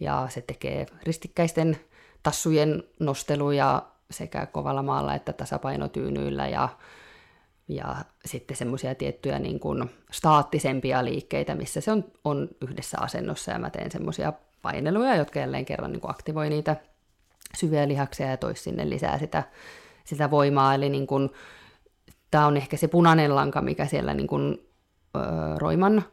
ja se tekee ristikkäisten tassujen nosteluja sekä kovalla maalla että tasapainotyynyillä, ja ja sitten semmoisia tiettyjä niin kuin staattisempia liikkeitä, missä se on, on yhdessä asennossa ja mä teen semmoisia paineluja, jotka jälleen kerran niin kuin aktivoi niitä syviä lihaksia ja tois sinne lisää sitä, sitä voimaa. Eli niin kuin, tämä on ehkä se punainen lanka, mikä siellä niin kuin, ö, Roiman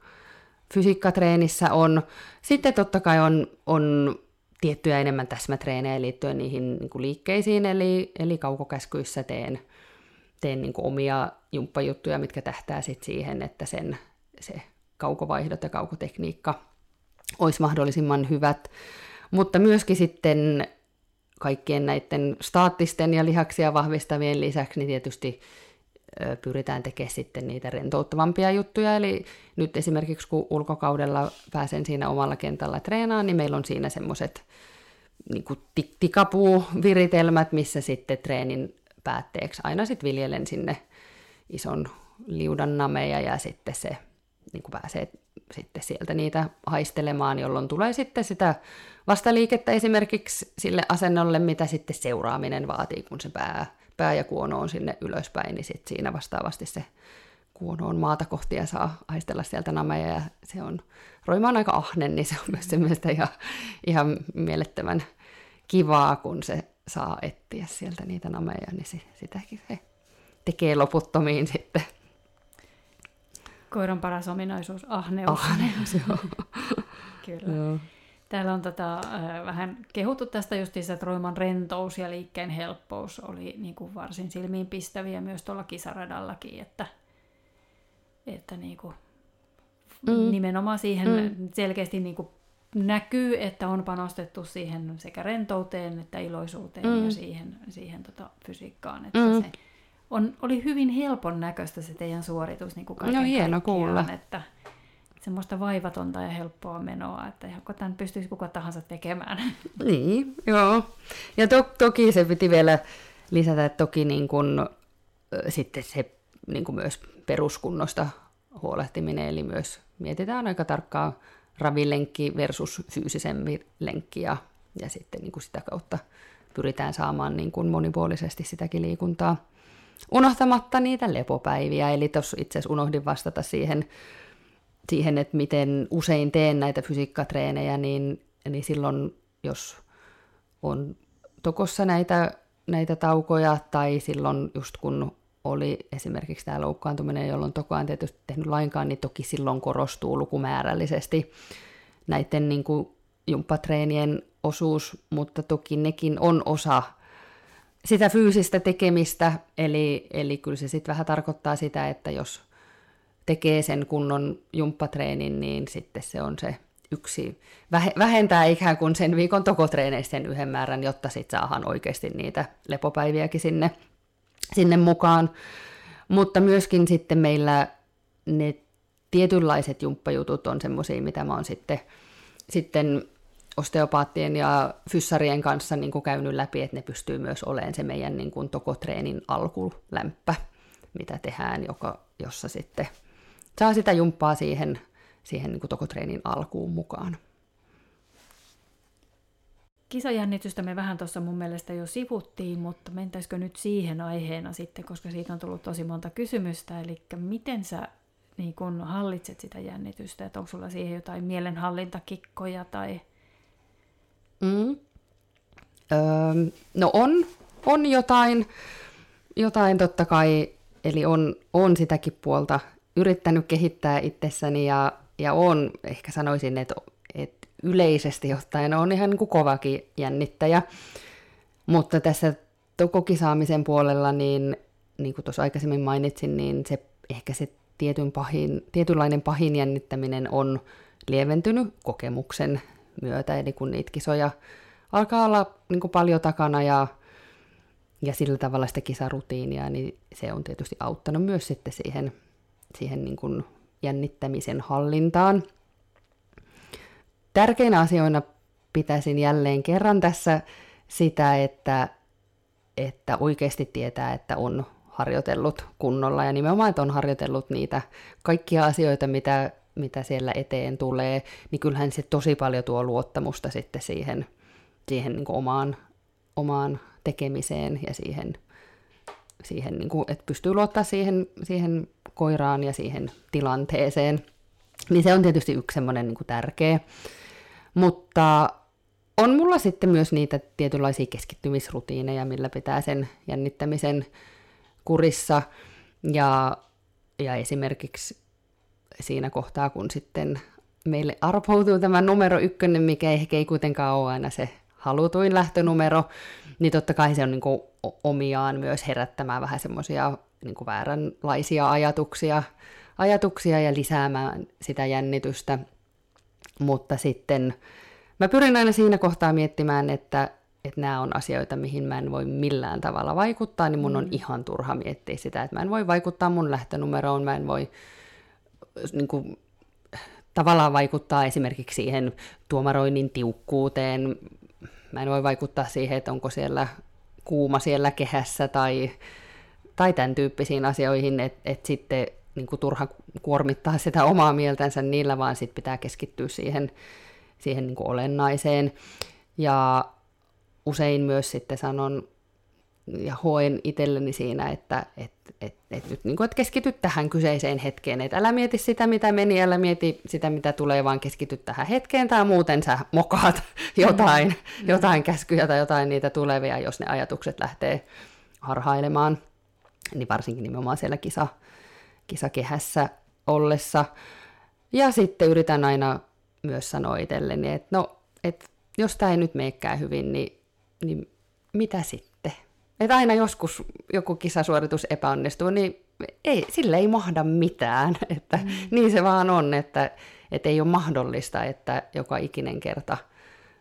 fysiikkatreenissä on. Sitten totta kai on, on tiettyjä enemmän täsmätreenejä liittyen niihin niin kuin liikkeisiin, eli, eli kaukokäskyissä teen – teen niin kuin omia jumppajuttuja, mitkä tähtää sit siihen, että sen, se kaukovaihdot ja kaukotekniikka olisi mahdollisimman hyvät. Mutta myöskin sitten kaikkien näiden staattisten ja lihaksia vahvistavien lisäksi, niin tietysti pyritään tekemään sitten niitä rentouttavampia juttuja. Eli nyt esimerkiksi kun ulkokaudella pääsen siinä omalla kentällä treenaan, niin meillä on siinä semmoiset niin tikapuu-viritelmät, missä sitten treenin päätteeksi aina sitten viljelen sinne ison liudan nameja ja sitten se niin pääsee sitten sieltä niitä haistelemaan, jolloin tulee sitten sitä vastaliikettä esimerkiksi sille asennolle, mitä sitten seuraaminen vaatii, kun se pää, pää ja kuono on sinne ylöspäin, niin sitten siinä vastaavasti se kuono on maata kohti ja saa haistella sieltä nameja ja se on, Roima on aika ahnen, niin se on myös semmoista ihan, ihan mielettömän kivaa, kun se saa etsiä sieltä niitä nameja, niin se, sitäkin se tekee loputtomiin sitten. Koiran paras ominaisuus, ahneus. Ahneus, joo. <laughs> Kyllä. Joo. Täällä on tota, äh, vähän kehuttu tästä justiinsa, että Roiman rentous ja liikkeen helppous oli niin kuin varsin silmiinpistäviä myös tuolla kisaradallakin, että, että niin kuin, mm. nimenomaan siihen mm. selkeästi niin kuin näkyy, että on panostettu siihen sekä rentouteen että iloisuuteen mm. ja siihen, siihen tota fysiikkaan, että mm. se on, oli hyvin helpon näköistä se teidän suoritus niin kuin No hieno kuulla. Että semmoista vaivatonta ja helppoa menoa, että joko tämän pystyisi kuka tahansa tekemään. <laughs> Niin, joo. Ja to, toki se piti vielä lisätä, että toki niin kun, sitten se niin kuin myös peruskunnosta huolehtiminen, eli myös mietitään aika tarkkaan ravilenkki versus fyysisempi lenkki ja, ja sitten niin kuin sitä kautta pyritään saamaan niin kuin monipuolisesti sitäkin liikuntaa unohtamatta niitä lepopäiviä. Eli tuossa itse asiassa unohdin vastata siihen, siihen, että miten usein teen näitä fysiikkatreenejä, niin, niin silloin jos on tokossa näitä, näitä taukoja tai silloin just kun oli esimerkiksi tämä loukkaantuminen, jolloin tokaan tietysti tehnyt lainkaan, niin toki silloin korostuu lukumäärällisesti näiden niin kuin jumppatreenien osuus, mutta toki nekin on osa sitä fyysistä tekemistä, eli, eli kyllä se sitten vähän tarkoittaa sitä, että jos tekee sen kunnon jumppatreenin, niin sitten se on se yksi, vähentää ikään kuin sen viikon tokotreeneistä sen yhden määrän, jotta sitten saahan oikeasti niitä lepopäiviäkin sinne, sinne mukaan. Mutta myöskin sitten meillä ne tietynlaiset jumppajutut on semmoisia, mitä mä oon sitten, sitten osteopaattien ja fyssarien kanssa niin kuin käynyt läpi, että ne pystyy myös olemaan se meidän niin kuin tokotreenin alkulämpä, mitä tehdään, joka, jossa sitten saa sitä jumppaa siihen, siihen niin kuin tokotreenin alkuun mukaan. Kisajännitystä me vähän tuossa mun mielestä jo sivuttiin, mutta mentäisikö nyt siihen aiheena sitten, koska siitä on tullut tosi monta kysymystä, eli miten sä niin kun hallitset sitä jännitystä, että onko sulla siihen jotain mielenhallintakikkoja tai Mm. Öö, no on, on jotain, jotain totta kai, eli on, on sitäkin puolta yrittänyt kehittää itsessäni ja, ja on, ehkä sanoisin, että, että yleisesti ottaen on ihan niin kovakin jännittäjä. Mutta tässä tokokisaamisen puolella, niin, niin kuin tuossa aikaisemmin mainitsin, niin se ehkä se tietyn pahin, tietynlainen pahin jännittäminen on lieventynyt kokemuksen myötä, eli kun niitä kisoja alkaa olla niin kuin paljon takana ja, ja sillä tavalla sitä kisarutiinia, niin se on tietysti auttanut myös sitten siihen, siihen niin kuin jännittämisen hallintaan. Tärkeinä asioina pitäisin jälleen kerran tässä sitä, että, että oikeasti tietää, että on harjoitellut kunnolla ja nimenomaan, että on harjoitellut niitä kaikkia asioita, mitä mitä siellä eteen tulee, niin kyllähän se tosi paljon tuo luottamusta sitten siihen, siihen niin omaan, omaan tekemiseen ja siihen, siihen niin kuin, että pystyy luottaa siihen, siihen koiraan ja siihen tilanteeseen. Niin se on tietysti yksi semmoinen niin tärkeä. Mutta on mulla sitten myös niitä tietynlaisia keskittymisrutiineja, millä pitää sen jännittämisen kurissa. Ja, ja esimerkiksi siinä kohtaa, kun sitten meille arpoutuu tämä numero ykkönen, mikä ehkä ei kuitenkaan ole aina se halutuin lähtönumero, niin totta kai se on niin kuin omiaan myös herättämään vähän semmoisia niin vääränlaisia ajatuksia, ajatuksia ja lisäämään sitä jännitystä. Mutta sitten mä pyrin aina siinä kohtaa miettimään, että, että nämä on asioita, mihin mä en voi millään tavalla vaikuttaa, niin mun mm. on ihan turha miettiä sitä, että mä en voi vaikuttaa mun lähtönumeroon, mä en voi niin kuin, tavallaan vaikuttaa esimerkiksi siihen tuomaroinnin tiukkuuteen, mä en voi vaikuttaa siihen, että onko siellä kuuma siellä kehässä tai, tai tämän tyyppisiin asioihin, että et sitten niin kuin turha kuormittaa sitä omaa mieltänsä niillä, vaan sitten pitää keskittyä siihen, siihen niin kuin olennaiseen. Ja usein myös sitten sanon ja hoen itselleni siinä, että et, et, et nyt niin kuin, että keskity tähän kyseiseen hetkeen, että älä mieti sitä, mitä meni, älä mieti sitä, mitä tulee, vaan keskity tähän hetkeen, tai muuten sä mokaat <laughs> jotain, mm. jotain käskyjä tai jotain niitä tulevia, jos ne ajatukset lähtee harhailemaan, niin varsinkin nimenomaan siellä kisa, kisakehässä ollessa. Ja sitten yritän aina myös sanoa itselleni, että no, että jos tämä ei nyt meekään hyvin, niin, niin mitä sitten? Että aina joskus joku kisasuoritus epäonnistuu, niin ei, sille ei mahda mitään. <laughs> Että mm. Niin se vaan on, että, että ei ole mahdollista, että joka ikinen kerta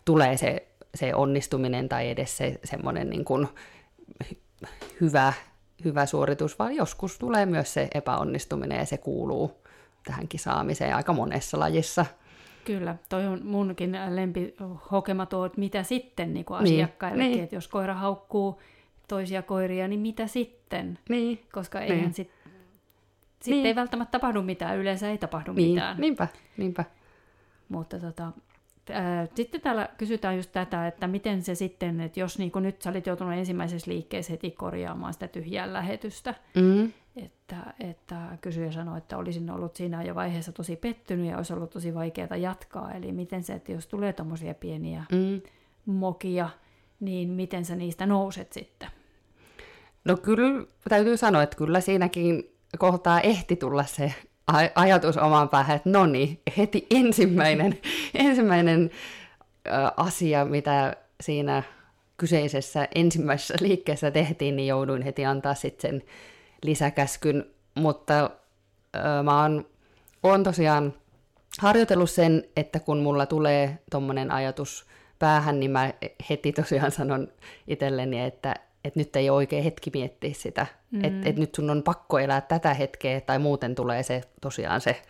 tulee se, se onnistuminen tai edes se semmoinen niin kuin hyvä, hyvä suoritus, vaan joskus tulee myös se epäonnistuminen ja se kuuluu tähän kisaamiseen aika monessa lajissa. Kyllä, toi on munkin lempi hokema tuo, että mitä sitten niin kuin niin, niin. että jos koira haukkuu toisia koiria, niin mitä sitten? Niin. Koska eihän niin. sit, sit niin. ei välttämättä tapahdu mitään, yleensä ei tapahdu niin. mitään. Niinpä, niinpä. Mutta tota, ää, sitten täällä kysytään just tätä, että miten se sitten, että jos niin kuin nyt sä olit joutunut ensimmäisessä liikkeessä heti korjaamaan sitä tyhjää lähetystä, mm. että, että kysyjä sanoi, että olisin ollut siinä jo vaiheessa tosi pettynyt ja olisi ollut tosi vaikeaa jatkaa. Eli miten se, että jos tulee tuommoisia pieniä mm. mokia, niin miten sä niistä nouset sitten? No kyllä täytyy sanoa, että kyllä siinäkin kohtaa ehti tulla se ajatus omaan päähän, että no niin, heti ensimmäinen, <laughs> ensimmäinen asia, mitä siinä kyseisessä ensimmäisessä liikkeessä tehtiin, niin jouduin heti antaa sitten sen lisäkäskyn, mutta ö, mä oon, oon tosiaan harjoitellut sen, että kun mulla tulee tommonen ajatus päähän, niin mä heti tosiaan sanon itselleni, että että nyt ei ole oikein hetki miettiä sitä, mm. että et nyt sun on pakko elää tätä hetkeä, tai muuten tulee se tosiaan se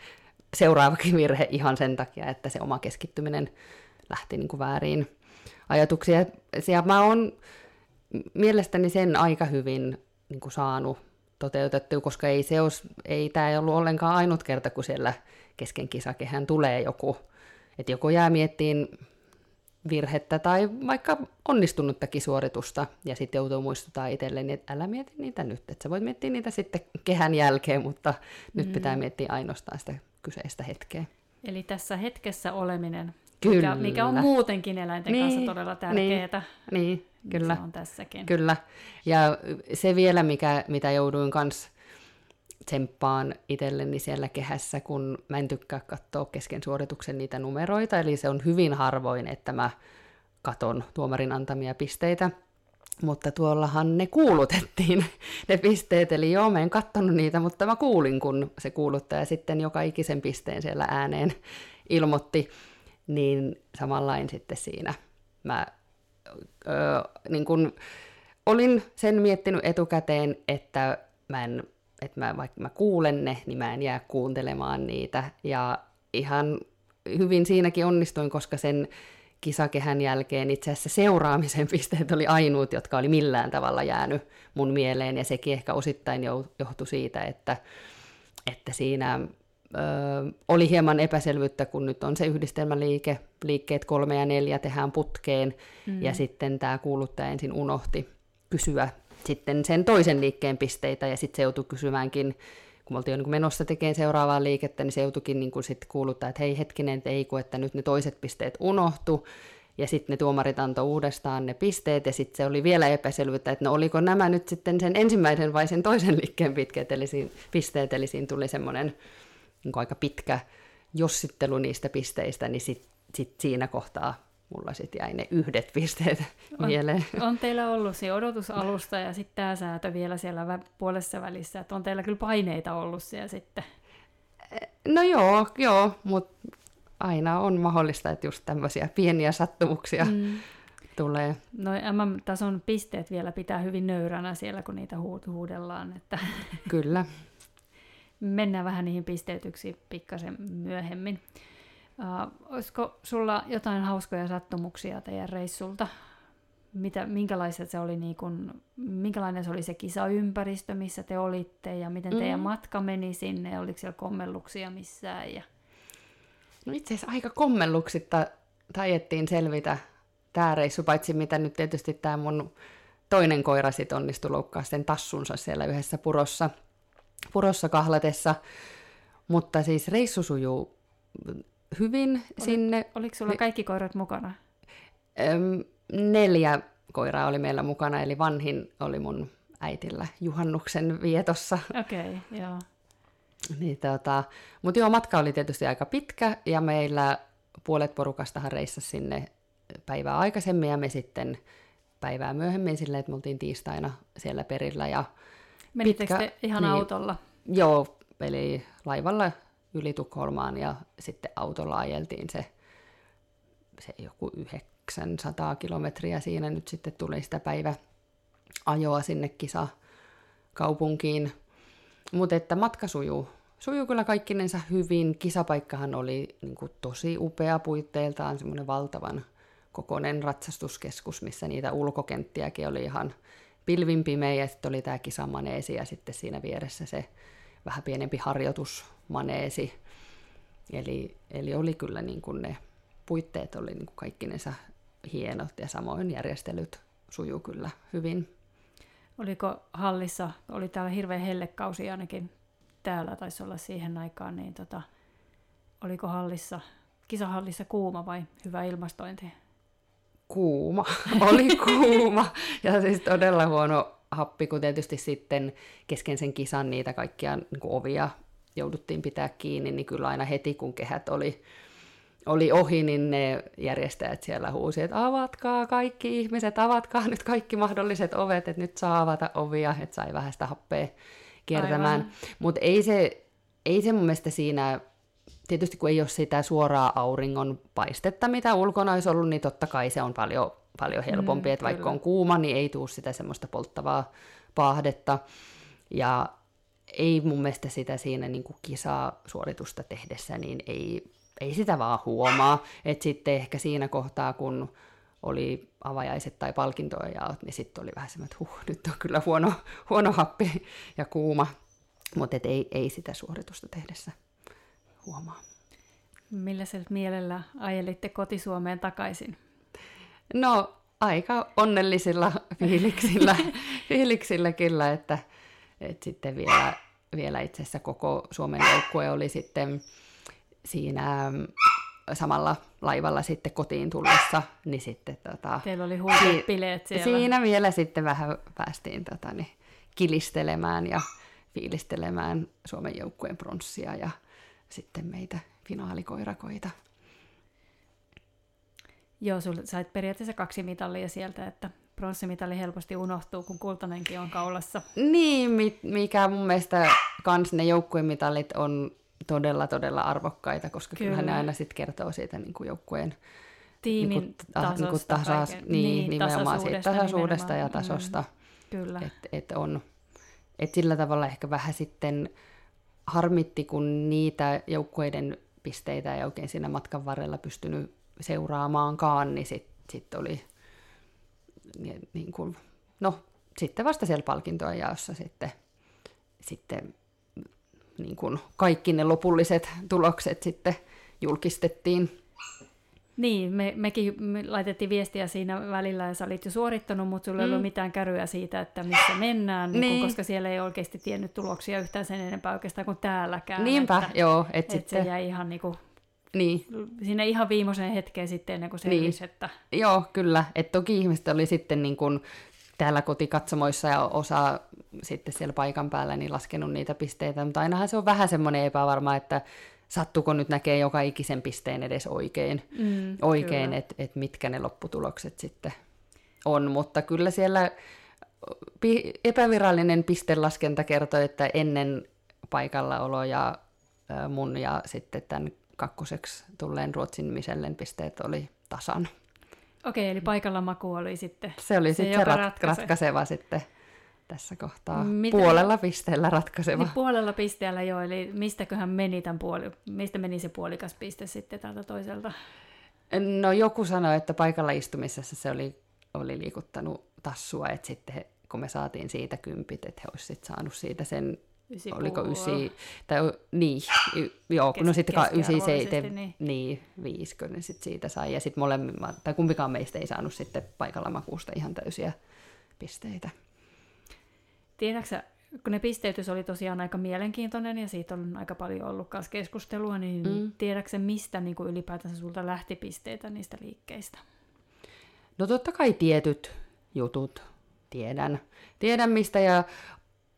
seuraavakin virhe ihan sen takia, että se oma keskittyminen lähti niin kuin väärin ajatuksia. Ja mä oon mielestäni sen aika hyvin niin kuin saanut toteutettua, koska ei, se olisi, ei tämä ollut ollenkaan ainut kerta, kun siellä kesken kisakehän tulee joku, että joko jää miettiin virhettä tai vaikka onnistunuttakin suoritusta, ja sitten joutuu muistuttaa itselleni, että älä mieti niitä nyt, että sä voit miettiä niitä sitten kehän jälkeen, mutta nyt mm. pitää miettiä ainoastaan sitä kyseistä hetkeä. Eli tässä hetkessä oleminen, Kyllä. Mikä, mikä on muutenkin eläinten niin, kanssa todella tärkeää. Niin, niin kyllä. Se on tässäkin. Kyllä. Ja se vielä, mikä, mitä jouduin kanssa tsemppaan itselleni siellä kehässä, kun mä en tykkää katsoa kesken suorituksen niitä numeroita, eli se on hyvin harvoin, että mä katon tuomarin antamia pisteitä, mutta tuollahan ne kuulutettiin, <laughs> ne pisteet, eli joo, mä en katsonut niitä, mutta mä kuulin, kun se kuuluttaja sitten joka ikisen pisteen siellä ääneen ilmoitti, niin samanlain sitten siinä. Mä öö, niin kun olin sen miettinyt etukäteen, että mä en että mä, vaikka mä kuulen ne, niin mä en jää kuuntelemaan niitä. Ja ihan hyvin siinäkin onnistuin, koska sen kisakehän jälkeen itse asiassa seuraamisen <laughs> pisteet oli ainuut, jotka oli millään tavalla jäänyt mun mieleen, ja sekin ehkä osittain johtui siitä, että, että siinä ö, oli hieman epäselvyyttä, kun nyt on se yhdistelmäliike, liikkeet kolme ja neljä tehdään putkeen, mm. ja sitten tämä kuuluttaja ensin unohti kysyä sitten sen toisen liikkeen pisteitä ja sitten se joutui kysymäänkin, kun me oltiin jo niin menossa tekemään seuraavaa liikettä, niin se joutuikin niin kuin sitten kuuluttaa, että hei hetkinen, että ei kun, että nyt ne toiset pisteet unohtu, ja sitten ne tuomarit antoi uudestaan ne pisteet, ja sitten se oli vielä epäselvyyttä, että no oliko nämä nyt sitten sen ensimmäisen vai sen toisen liikkeen pitkeet, eli siinä, pisteet, eli siinä tuli semmoinen niin aika pitkä jossittelu niistä pisteistä, niin sitten sit siinä kohtaa mulla sitten jäi ne yhdet pisteet on, mieleen. On teillä ollut se odotusalusta ja sitten tämä säätö vielä siellä puolessa välissä, että on teillä kyllä paineita ollut siellä sitten. No joo, joo, mutta aina on mahdollista, että just tämmöisiä pieniä sattumuksia mm. tulee. No MM-tason pisteet vielä pitää hyvin nöyränä siellä, kun niitä huudellaan. Että Kyllä. <laughs> Mennään vähän niihin pisteytyksiin pikkasen myöhemmin. Uh, olisiko sulla jotain hauskoja sattumuksia teidän reissulta? Mitä, minkälaiset se oli, niin kun, minkälainen se oli se kisaympäristö, missä te olitte ja miten teidän mm. matka meni sinne? Oliko siellä kommelluksia missään? Ja... No itse asiassa aika kommelluksitta tajettiin selvitä tämä reissu, paitsi mitä nyt tietysti tämä mun toinen koira sit onnistui loukkaa sen tassunsa siellä yhdessä purossa, purossa kahlatessa. Mutta siis reissu sujuu hyvin Oli, sinne. Oliko sulla kaikki koirat mukana? Öm, neljä koiraa oli meillä mukana, eli vanhin oli mun äitillä juhannuksen vietossa. Okei, okay, joo. Niin, tota, mutta joo, matka oli tietysti aika pitkä, ja meillä puolet porukastahan reissasi sinne päivää aikaisemmin, ja me sitten päivää myöhemmin silleen, että me oltiin tiistaina siellä perillä. Ja Menittekö pitkä, te ihan niin, autolla? Joo, eli laivalla yli Tukholmaan ja sitten autolla ajeltiin se, se joku 900 kilometriä siinä nyt sitten tuli sitä päivä ajoa sinne kisa kaupunkiin. Mutta että matka sujuu, sujuu kyllä kaikkinensa hyvin. Kisapaikkahan oli niin kuin, tosi upea puitteiltaan, semmoinen valtavan kokoinen ratsastuskeskus, missä niitä ulkokenttiäkin oli ihan pilvin pimeä ja sitten oli tämä kisamaneesi ja sitten siinä vieressä se vähän pienempi harjoitusmaneesi. Eli, eli oli kyllä niin kuin ne puitteet oli niin kuin kaikkinensa hienot ja samoin järjestelyt sujuu kyllä hyvin. Oliko hallissa, oli täällä hirveä hellekausi ainakin täällä taisi olla siihen aikaan, niin tota, oliko hallissa, kisahallissa kuuma vai hyvä ilmastointi? Kuuma, <laughs> oli kuuma ja siis todella huono happi, kun tietysti sitten kesken sen kisan niitä kaikkia niin ovia jouduttiin pitää kiinni, niin kyllä aina heti kun kehät oli, oli ohi, niin ne järjestäjät siellä huusi, että avatkaa kaikki ihmiset, avatkaa nyt kaikki mahdolliset ovet, että nyt saa avata ovia, että sai vähän sitä happea kiertämään. Mutta ei se, ei se mun mielestä siinä, tietysti kun ei ole sitä suoraa auringon paistetta, mitä ulkona olisi ollut, niin totta kai se on paljon paljon helpompi, mm, että vaikka on kuuma, niin ei tule sitä semmoista polttavaa paahdetta. Ja ei mun mielestä sitä siinä niin kuin kisaa suoritusta tehdessä, niin ei, ei sitä vaan huomaa. Että sitten ehkä siinä kohtaa, kun oli avajaiset tai palkintoja niin sitten oli vähän semmoinen, että huh, nyt on kyllä huono, huono happi ja kuuma. Mutta ei, ei sitä suoritusta tehdessä huomaa. Millä sä mielellä ajelitte kotisuomeen takaisin? No aika onnellisilla fiiliksillä, <laughs> fiiliksillä kyllä, että, että sitten vielä, vielä itse asiassa koko Suomen joukkue oli sitten siinä mm, samalla laivalla sitten kotiin tullessa, niin sitten tota, Teillä oli huikeat siellä. Siinä vielä sitten vähän päästiin tota, niin, kilistelemään ja fiilistelemään Suomen joukkueen pronssia ja sitten meitä finaalikoirakoita. Joo, sulla sait periaatteessa kaksi mitallia sieltä, että pronssimitali helposti unohtuu, kun kultainenkin on kaulassa. Niin, mikä mun mielestä kans ne joukkuemitalit on todella, todella arvokkaita, koska Kyllä. kyllähän ne aina sitten kertoo siitä niin kuin joukkueen tiimin niin kuin, tasosta, niin kuin tasas, niin, niin, nimenomaan siitä tasaisuudesta nimenomaan. ja tasosta. Mm, kyllä. Et, et on, et sillä tavalla ehkä vähän sitten harmitti, kun niitä joukkueiden pisteitä ei oikein siinä matkan varrella pystynyt seuraamaankaan, niin sitten sit oli niin, kuin, no sitten vasta siellä palkintojen jaossa sitten, sitten niin kuin kaikki ne lopulliset tulokset sitten julkistettiin. Niin, me, mekin me laitettiin viestiä siinä välillä ja sä olit jo suorittanut, mutta sulla mm. ei ollut mm. mitään käryä siitä, että missä mennään, niin. Niin kun, koska siellä ei oikeasti tiennyt tuloksia yhtään sen enempää oikeastaan kuin täälläkään. Niinpä, että, joo. Et, et sitten... se jäi ihan niin kuin niin. Sinne ihan viimeiseen hetkeen sitten ennen kuin selvisi, niin. että... Joo, kyllä. Et toki ihmiset oli sitten niin kuin täällä kotikatsomoissa ja osa sitten siellä paikan päällä niin laskenut niitä pisteitä, mutta ainahan se on vähän semmoinen epävarma, että sattuko nyt näkee joka ikisen pisteen edes oikein, mm, oikein että et mitkä ne lopputulokset sitten on, mutta kyllä siellä epävirallinen pistelaskenta kertoi, että ennen paikallaolo ja mun ja sitten tämän kakkoseksi tulleen Ruotsin Michelin pisteet oli tasan. Okei, eli paikalla maku oli sitten se, oli se, sitten se rat- ratkaiseva. ratkaiseva sitten tässä kohtaa. Mitä, puolella pisteellä ratkaiseva. Niin puolella pisteellä joo, eli mistäköhän meni tämän puoli, mistä meni se puolikas piste sitten tältä toiselta? No joku sanoi, että paikalla istumisessa se oli, oli liikuttanut tassua, että sitten kun me saatiin siitä kympit, että he olisivat saanut siitä sen Ysi oliko ysi, tai niin, y, joo, Kes, no sitten ysi, seiten, niin. niin, viisikö ne sitten siitä sai, ja sitten molemmat, tai kumpikaan meistä ei saanut sitten paikalla makuusta ihan täysiä pisteitä. Tiedätkö kun ne pisteytys oli tosiaan aika mielenkiintoinen ja siitä on aika paljon ollut myös keskustelua, niin mm. tiedätkö mistä niin kuin ylipäätänsä sulta lähti pisteitä niistä liikkeistä? No totta kai tietyt jutut tiedän. Tiedän mistä ja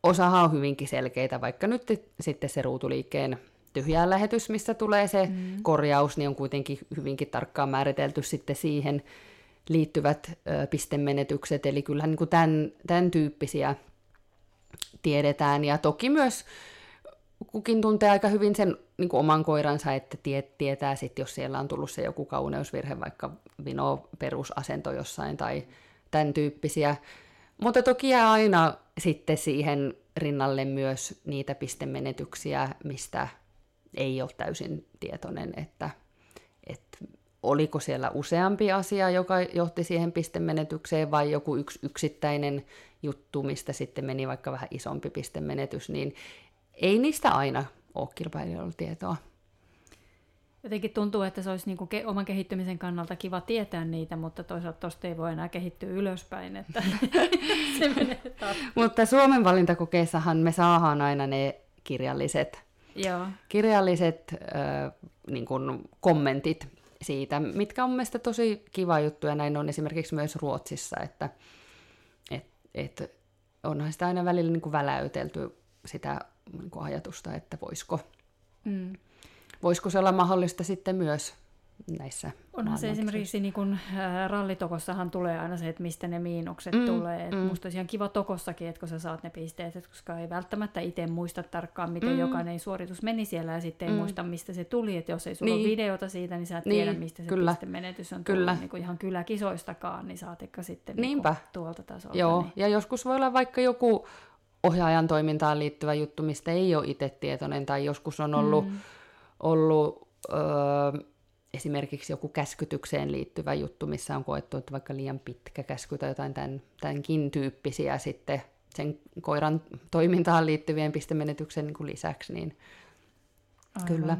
osahan on hyvinkin selkeitä, vaikka nyt sitten se ruutuliikkeen tyhjään lähetys, missä tulee se mm. korjaus, niin on kuitenkin hyvinkin tarkkaan määritelty sitten siihen liittyvät ö, pistemenetykset, eli kyllähän niin kuin tämän, tämän tyyppisiä tiedetään, ja toki myös kukin tuntee aika hyvin sen niin kuin oman koiransa, että tie, tietää sitten, jos siellä on tullut se joku kauneusvirhe, vaikka vino perusasento jossain tai tämän tyyppisiä. Mutta toki jää aina sitten siihen rinnalle myös niitä pistemenetyksiä, mistä ei ole täysin tietoinen, että, että oliko siellä useampi asia, joka johti siihen pistemenetykseen, vai joku yks, yksittäinen juttu, mistä sitten meni vaikka vähän isompi pistemenetys, niin ei niistä aina ole kilpailijoilla tietoa. Jotenkin tuntuu, että se olisi niin kuin oman kehittymisen kannalta kiva tietää niitä, mutta toisaalta tuosta ei voi enää kehittyä ylöspäin, että <laughs> se menee Mutta Suomen valintakokeessahan me saadaan aina ne kirjalliset, Joo. kirjalliset äh, niin kuin kommentit siitä, mitkä on mielestäni tosi kiva juttu, ja näin on esimerkiksi myös Ruotsissa, että et, et onhan sitä aina välillä niin kuin väläytelty sitä niin kuin ajatusta, että voisiko mm voisiko se olla mahdollista sitten myös näissä Onhan se esimerkiksi niin kun, ä, rallitokossahan tulee aina se, että mistä ne miinukset mm, tulee. mm. Musta olisi ihan kiva tokossakin, että kun sä saat ne pisteet, että koska ei välttämättä itse muista tarkkaan, miten mm. jokainen suoritus meni siellä ja sitten ei mm. muista, mistä se tuli. Että jos ei sulla niin. ole videota siitä, niin sä et niin, tiedä, mistä se kyllä. pistemenetys on tullut kyllä. Niin kuin ihan kyläkisoistakaan, niin saatikka sitten niin tuolta tasolta. Joo, niin. ja joskus voi olla vaikka joku ohjaajan toimintaan liittyvä juttu, mistä ei ole itse tietoinen, tai joskus on ollut... Mm ollut öö, esimerkiksi joku käskytykseen liittyvä juttu, missä on koettu, että vaikka liian pitkä käsky tai jotain tämän, tämänkin tyyppisiä sitten sen koiran toimintaan liittyvien pistemenetyksen niin lisäksi, niin Aivan. kyllä.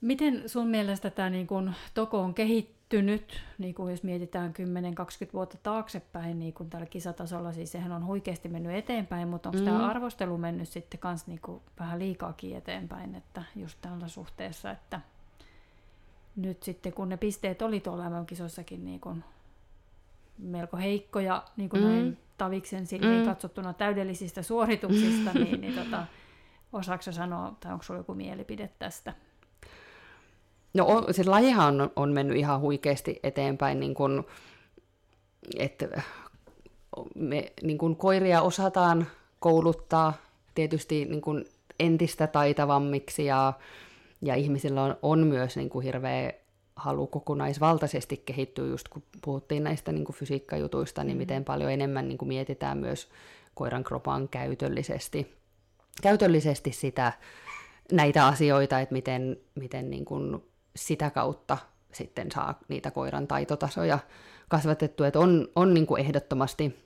Miten sun mielestä tämä niin kun, Toko on kehittynyt, niin kun jos mietitään 10-20 vuotta taaksepäin, niin kun tällä kisatasolla, siis sehän on huikeasti mennyt eteenpäin, mutta onko mm. tämä arvostelu mennyt sitten kans niin vähän liikaakin eteenpäin, että just tällä suhteessa, että nyt sitten kun ne pisteet oli tuolla MM-kisoissakin niin kun melko heikkoja niin kuin mm. näin Taviksen silmiin mm. katsottuna täydellisistä suorituksista, niin, niin <laughs> tota, osaako sanoa, tai onko sinulla joku mielipide tästä? No se lajihan on, on mennyt ihan huikeasti eteenpäin, niin kun, että me niin kun koiria osataan kouluttaa tietysti niin kun entistä taitavammiksi ja, ja ihmisillä on, on myös niin kuin hirveä halu kokonaisvaltaisesti kehittyä, just kun puhuttiin näistä niin kuin fysiikkajutuista, niin mm. miten paljon enemmän niin kuin mietitään myös koiran kropan käytöllisesti, käytöllisesti sitä, näitä asioita, että miten, miten niin kuin sitä kautta sitten saa niitä koiran taitotasoja kasvatettua, että on, on niin kuin ehdottomasti,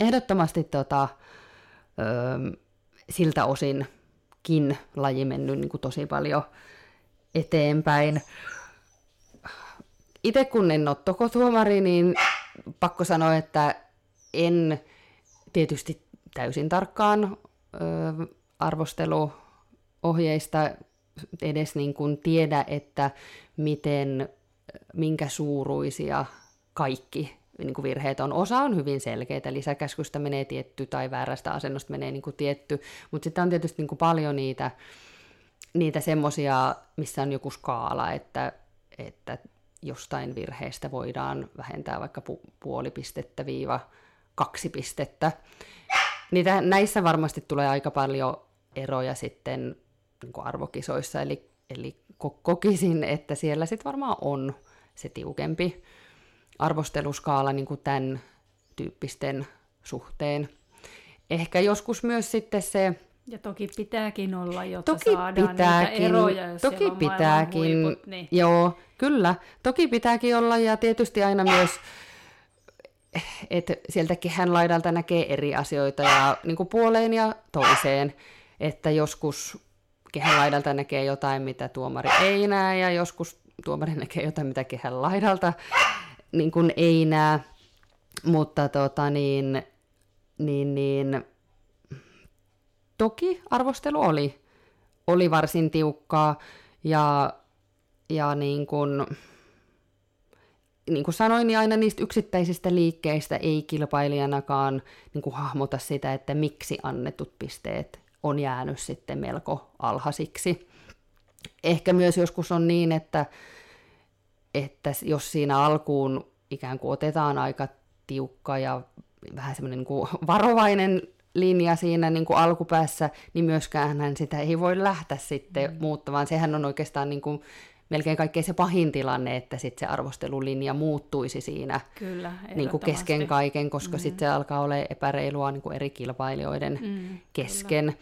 ehdottomasti tota, ö, siltä osinkin laji mennyt niin kuin tosi paljon eteenpäin. Itse kun en ole tokotuomari, niin pakko sanoa, että en tietysti täysin tarkkaan ö, arvosteluohjeista edes niin kuin tiedä, että miten, minkä suuruisia kaikki niin kuin virheet on. Osa on hyvin selkeitä, lisäkäskystä menee tietty tai väärästä asennosta menee niin kuin tietty, mutta sitten on tietysti niin kuin paljon niitä, niitä semmoisia, missä on joku skaala, että, että jostain virheestä voidaan vähentää vaikka pu- puoli pistettä viiva kaksi pistettä. Niitä, näissä varmasti tulee aika paljon eroja sitten niin kuin arvokisoissa, eli, eli kokisin, että siellä sitten varmaan on se tiukempi arvosteluskaala niin kuin tämän tyyppisten suhteen. Ehkä joskus myös sitten se... Ja toki pitääkin olla, jotta toki saadaan pitääkin, niitä eroja, jos Toki on pitääkin, huiput, niin. joo, kyllä. Toki pitääkin olla ja tietysti aina myös, että sieltä kehän laidalta näkee eri asioita ja niin kuin puoleen ja toiseen. Että joskus kehän laidalta näkee jotain, mitä tuomari ei näe ja joskus tuomari näkee jotain, mitä kehän laidalta niin kuin ei näe. Mutta tota niin, niin, niin toki arvostelu oli, oli varsin tiukkaa ja, ja niin kuin, niin kuin sanoin, niin aina niistä yksittäisistä liikkeistä ei kilpailijanakaan niin kuin hahmota sitä, että miksi annetut pisteet on jäänyt sitten melko alhaisiksi. Ehkä myös joskus on niin, että, että jos siinä alkuun ikään kuin otetaan aika tiukka ja vähän semmoinen niin kuin varovainen linja siinä niin kuin alkupäässä, niin myöskään hän sitä ei voi lähteä sitten mm. muuttamaan. Sehän on oikeastaan niin kuin melkein kaikkein se pahin tilanne, että sitten se arvostelulinja muuttuisi siinä Kyllä, niin kuin kesken kaiken, koska mm. sitten se alkaa olla epäreilua niin kuin eri kilpailijoiden mm, kesken,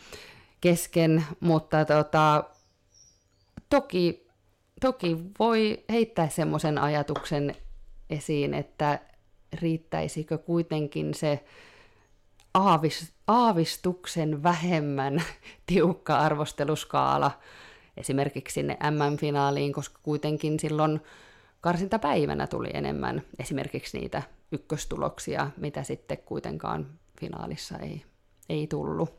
kesken. Mutta tota, toki, toki voi heittää semmoisen ajatuksen esiin, että riittäisikö kuitenkin se aavis, aavistuksen vähemmän <laughs> tiukka arvosteluskaala esimerkiksi sinne MM-finaaliin, koska kuitenkin silloin karsintapäivänä tuli enemmän esimerkiksi niitä ykköstuloksia, mitä sitten kuitenkaan finaalissa ei, ei tullut.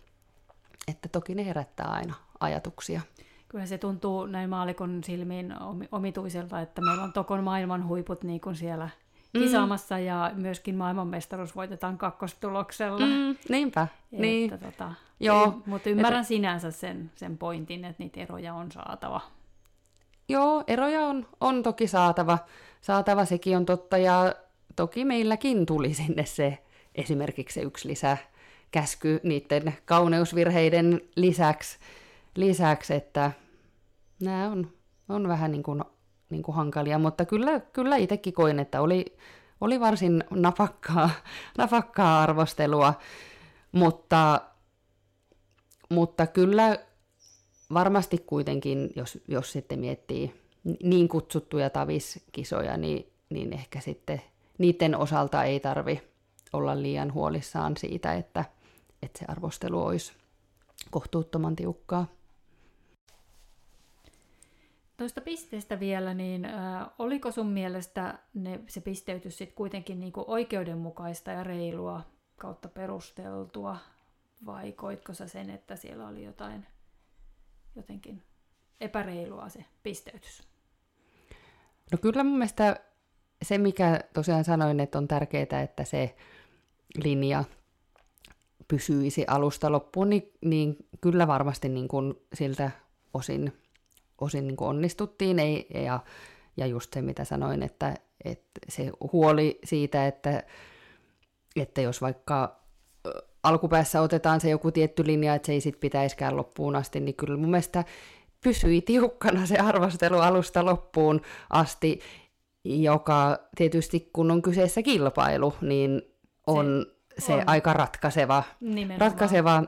Että toki ne herättää aina ajatuksia. Kyllä se tuntuu näin maalikon silmiin omituiselta, että meillä on Tokon maailman huiput niin kuin siellä mm. kisaamassa mm. ja myöskin maailmanmestaruus voitetaan kakkostuloksella. Mm, niinpä, että, niin. Tota, Joo. Mutta ymmärrän että... sinänsä sen, sen pointin, että niitä eroja on saatava. Joo, eroja on, on toki saatava. Saatava sekin on totta ja toki meilläkin tuli sinne se esimerkiksi se yksi lisä käsky niiden kauneusvirheiden lisäksi, lisäksi että nämä on, on vähän niin kuin niin kuin hankalia, mutta kyllä, kyllä itsekin koin, että oli, oli varsin napakkaa, <laughs> napakkaa arvostelua, mutta, mutta kyllä varmasti kuitenkin, jos, jos sitten miettii niin kutsuttuja taviskisoja, niin, niin ehkä sitten niiden osalta ei tarvi olla liian huolissaan siitä, että, että se arvostelu olisi kohtuuttoman tiukkaa. Tuosta pisteestä vielä, niin äh, oliko sun mielestä ne, se pisteytys sitten kuitenkin niinku oikeudenmukaista ja reilua kautta perusteltua, vai koitko sä sen, että siellä oli jotain jotenkin epäreilua se pisteytys? No kyllä mun mielestä se, mikä tosiaan sanoin, että on tärkeää, että se linja pysyisi alusta loppuun, niin, niin kyllä varmasti niin kuin siltä osin osin niin onnistuttiin. Ei, ja, ja just se, mitä sanoin, että, että se huoli siitä, että, että jos vaikka alkupäässä otetaan se joku tietty linja, että se ei sit pitäisikään loppuun asti, niin kyllä mun mielestä pysyi tiukkana se arvostelu alusta loppuun asti, joka tietysti kun on kyseessä kilpailu, niin on se, se on. aika ratkaiseva, ratkaiseva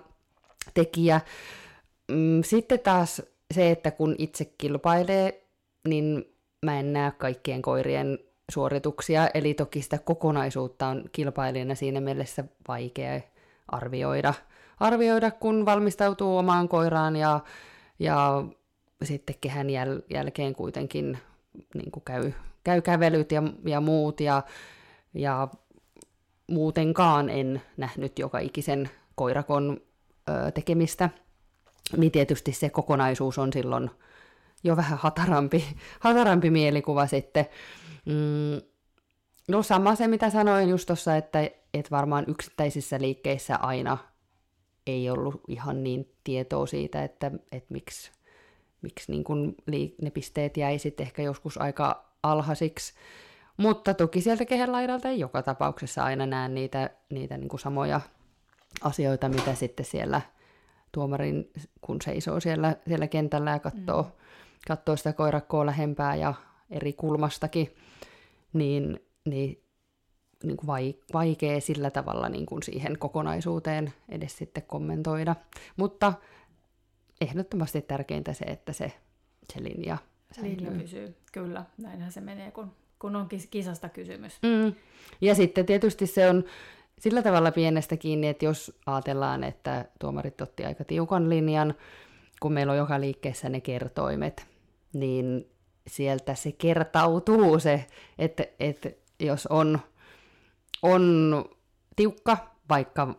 tekijä. Mm, sitten taas se, että kun itse kilpailee, niin mä en näe kaikkien koirien suorituksia, eli toki sitä kokonaisuutta on kilpailijana siinä mielessä vaikea arvioida, arvioida kun valmistautuu omaan koiraan ja, ja sitten kehän jäl, jälkeen kuitenkin niin kuin käy, käy kävelyt ja, ja muut. Ja, ja muutenkaan en nähnyt joka ikisen koirakon ö, tekemistä – niin tietysti se kokonaisuus on silloin jo vähän hatarampi, <laughs> hatarampi mielikuva sitten. Mm, no sama se, mitä sanoin just tuossa, että, että varmaan yksittäisissä liikkeissä aina ei ollut ihan niin tietoa siitä, että, että miksi, miksi niin kun ne pisteet jäi sitten ehkä joskus aika alhaisiksi. Mutta toki sieltä kehen laidalta ei joka tapauksessa aina näe niitä, niitä niin kuin samoja asioita, mitä sitten siellä tuomarin, kun seisoo siellä, siellä kentällä ja katsoo, mm. katsoa sitä koirakkoa lähempää ja eri kulmastakin, niin, niin, niin kuin vaikea sillä tavalla niin kuin siihen kokonaisuuteen edes sitten kommentoida. Mutta ehdottomasti tärkeintä se, että se, se linja säilyy. Linja pysyy, kyllä. Näinhän se menee, kun, kun on kisasta kysymys. Mm. Ja sitten tietysti se on sillä tavalla pienestä kiinni, että jos ajatellaan, että tuomarit otti aika tiukan linjan, kun meillä on joka liikkeessä ne kertoimet, niin sieltä se kertautuu se, että, että jos on, on tiukka, vaikka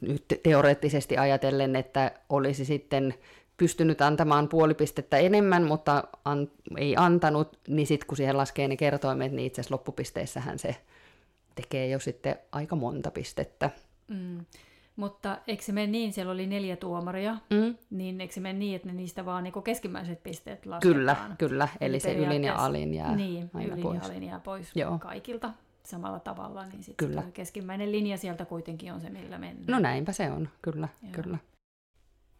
nyt teoreettisesti ajatellen, että olisi sitten pystynyt antamaan puoli pistettä enemmän, mutta an, ei antanut, niin sitten kun siihen laskee ne kertoimet, niin itse asiassa loppupisteissähän se tekee jo sitten aika monta pistettä. Mm. Mutta eikö se mene niin, siellä oli neljä tuomaria, mm. niin eikö se mene niin, että ne niistä vaan niin keskimmäiset pisteet lasketaan? Kyllä, kyllä. Eli, se ylin ja alin jää niin, aina ylin pois. ja alin jää pois Joo. kaikilta samalla tavalla, niin sitten kyllä. keskimmäinen linja sieltä kuitenkin on se, millä mennään. No näinpä se on, kyllä, Joo. kyllä.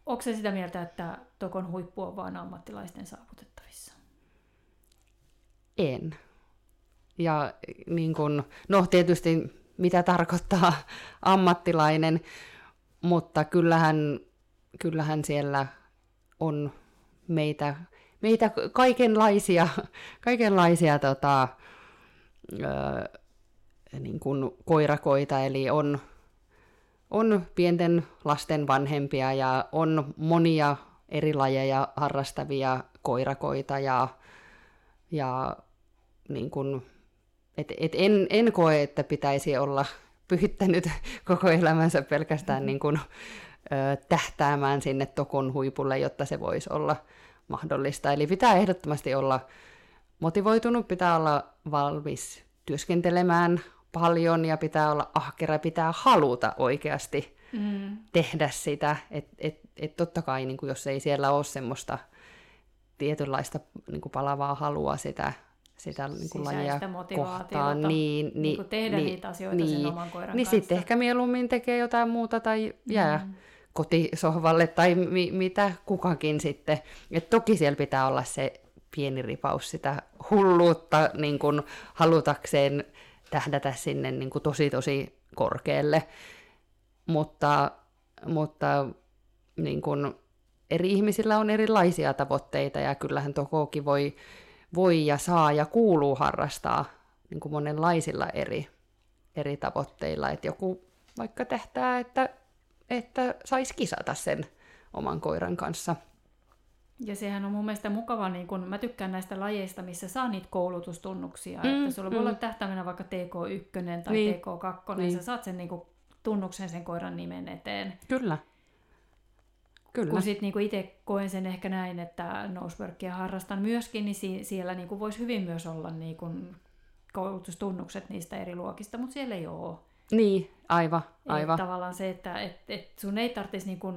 Onko se sitä mieltä, että Tokon huippu on vain ammattilaisten saavutettavissa? En. Ja niin kun, no tietysti mitä tarkoittaa <laughs> ammattilainen, mutta kyllähän, kyllähän siellä on meitä, meitä kaikenlaisia, <laughs> kaikenlaisia tota, ö, niin kuin koirakoita, eli on, on pienten lasten vanhempia ja on monia eri lajeja harrastavia koirakoita ja, ja niin kuin et, et en, en koe, että pitäisi olla pyhittänyt <laughs> koko elämänsä pelkästään mm-hmm. niin kuin, ö, tähtäämään sinne tokon huipulle, jotta se voisi olla mahdollista. Eli pitää ehdottomasti olla motivoitunut, pitää olla valmis työskentelemään paljon ja pitää olla ahkera, pitää haluta oikeasti mm. tehdä sitä. Että et, et totta kai, niin kuin jos ei siellä ole semmoista tietynlaista niin kuin palavaa halua sitä sitä niin kuin lajia kohtaan. Niin, niin, niin tehdä niin, niitä asioita niin, sen oman koiran Niin kanssa. sitten ehkä mieluummin tekee jotain muuta tai jää mm. kotisohvalle tai mi, mitä kukakin sitten. Et toki siellä pitää olla se pieni ripaus sitä hulluutta niin kuin halutakseen tähdätä sinne niin kuin tosi tosi korkealle. Mutta, mutta niin kuin eri ihmisillä on erilaisia tavoitteita ja kyllähän Tokokin voi voi ja saa ja kuuluu harrastaa niin kuin monenlaisilla eri, eri tavoitteilla. Että joku vaikka tähtää, että, että saisi kisata sen oman koiran kanssa. Ja sehän on mun mielestä mukava, niin kun mä tykkään näistä lajeista, missä saa niitä koulutustunnuksia. Mm, että sulla mm. voi olla tähtäimenä vaikka TK1 tai niin. TK2, niin. sä saat sen niin kuin, tunnuksen sen koiran nimen eteen. Kyllä. Kyllä. Kun sitten niinku itse koen sen ehkä näin, että noseworkia harrastan myöskin, niin si- siellä niinku voisi hyvin myös olla niinku koulutustunnukset niistä eri luokista, mutta siellä ei ole. Niin, aivan, aivan. tavallaan se, että et, et sun ei tarvitsisi niinku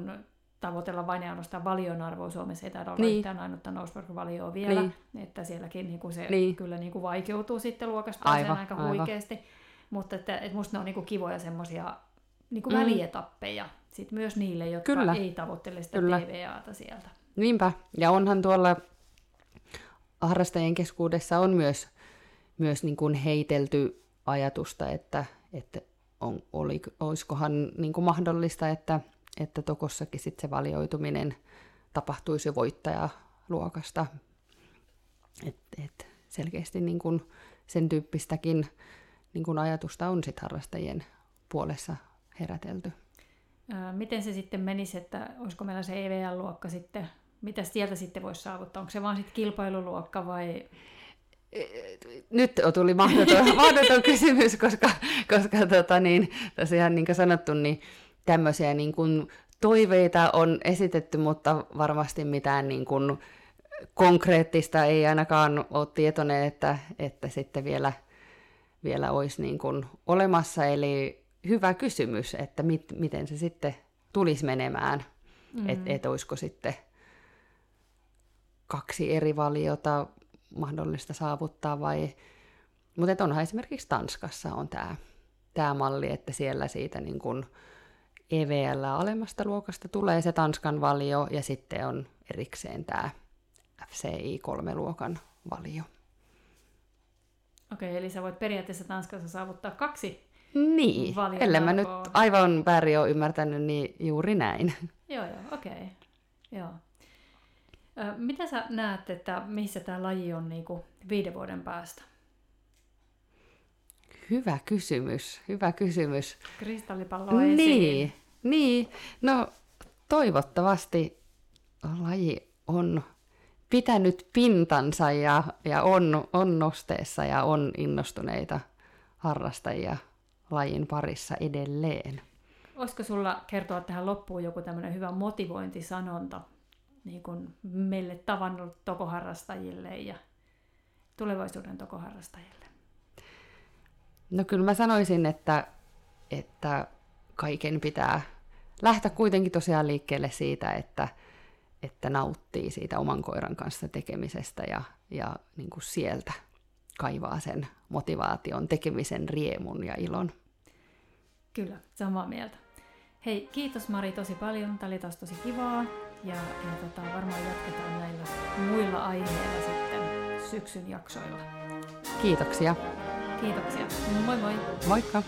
tavoitella vain ja ainoastaan valion arvoa. Suomessa ei taida olla niin. yhtään ainutta nosework-valioa vielä, niin. että sielläkin niinku se niin. kyllä niinku vaikeutuu sitten luokasta aivan, aika aivan. huikeasti. Mutta että, että musta ne on niinku kivoja semmoisia niinku mm. välietappeja sit myös niille, jotka Kyllä. ei tavoittele sitä Kyllä. TVAta sieltä. Niinpä, ja onhan tuolla harrastajien keskuudessa on myös, myös niin kuin heitelty ajatusta, että, että on, oli, olisikohan niin kuin mahdollista, että, että Tokossakin sit se valioituminen tapahtuisi jo voittajaluokasta. Et, et selkeästi niin kuin sen tyyppistäkin niin kuin ajatusta on sit harrastajien puolessa herätelty. Miten se sitten menisi, että olisiko meillä se EVL-luokka sitten, mitä sieltä sitten voisi saavuttaa? Onko se vaan sitten kilpailuluokka vai nyt tuli mahdoton, <laughs> mahdoton kysymys, koska, koska tota niin, tosiaan niin kuin sanottu, niin tämmöisiä niin kuin toiveita on esitetty, mutta varmasti mitään niin kuin konkreettista ei ainakaan ole tietoinen, että, että sitten vielä, vielä olisi niin kuin olemassa. Eli hyvä kysymys, että mit, miten se sitten tulisi menemään, mm. että et olisiko sitten kaksi eri valiota mahdollista saavuttaa vai... Mutta onhan esimerkiksi Tanskassa on tämä tää malli, että siellä siitä niin kun EVL alemmasta luokasta tulee se Tanskan valio ja sitten on erikseen tämä FCI kolme-luokan valio. Okei, eli sä voit periaatteessa Tanskassa saavuttaa kaksi Niin, ellei mä nyt aivan väärin ole ymmärtänyt, niin juuri näin. <laughs> Joo, joo, okei. Joo. Mitä sä näet, että missä tämä laji on niin kuin viiden vuoden päästä? Hyvä kysymys, hyvä kysymys. Kristallipallo esiin. Niin, niin. No toivottavasti laji on pitänyt pintansa ja, ja on, on nosteessa ja on innostuneita harrastajia lajin parissa edelleen. Olisiko sulla kertoa tähän loppuun joku tämmöinen hyvä motivointisanonta niin kuin meille tavannut tokoharrastajille ja tulevaisuuden tokoharrastajille? No kyllä mä sanoisin, että, että kaiken pitää lähteä kuitenkin tosiaan liikkeelle siitä, että, että nauttii siitä oman koiran kanssa tekemisestä ja, ja niin kuin sieltä kaivaa sen motivaation, tekemisen riemun ja ilon. Kyllä, samaa mieltä. Hei, kiitos Mari tosi paljon. Tämä oli taas tosi kivaa. Ja, ja tota, varmaan jatketaan näillä muilla aiheilla sitten syksyn jaksoilla. Kiitoksia. Kiitoksia. Moi moi. Moikka.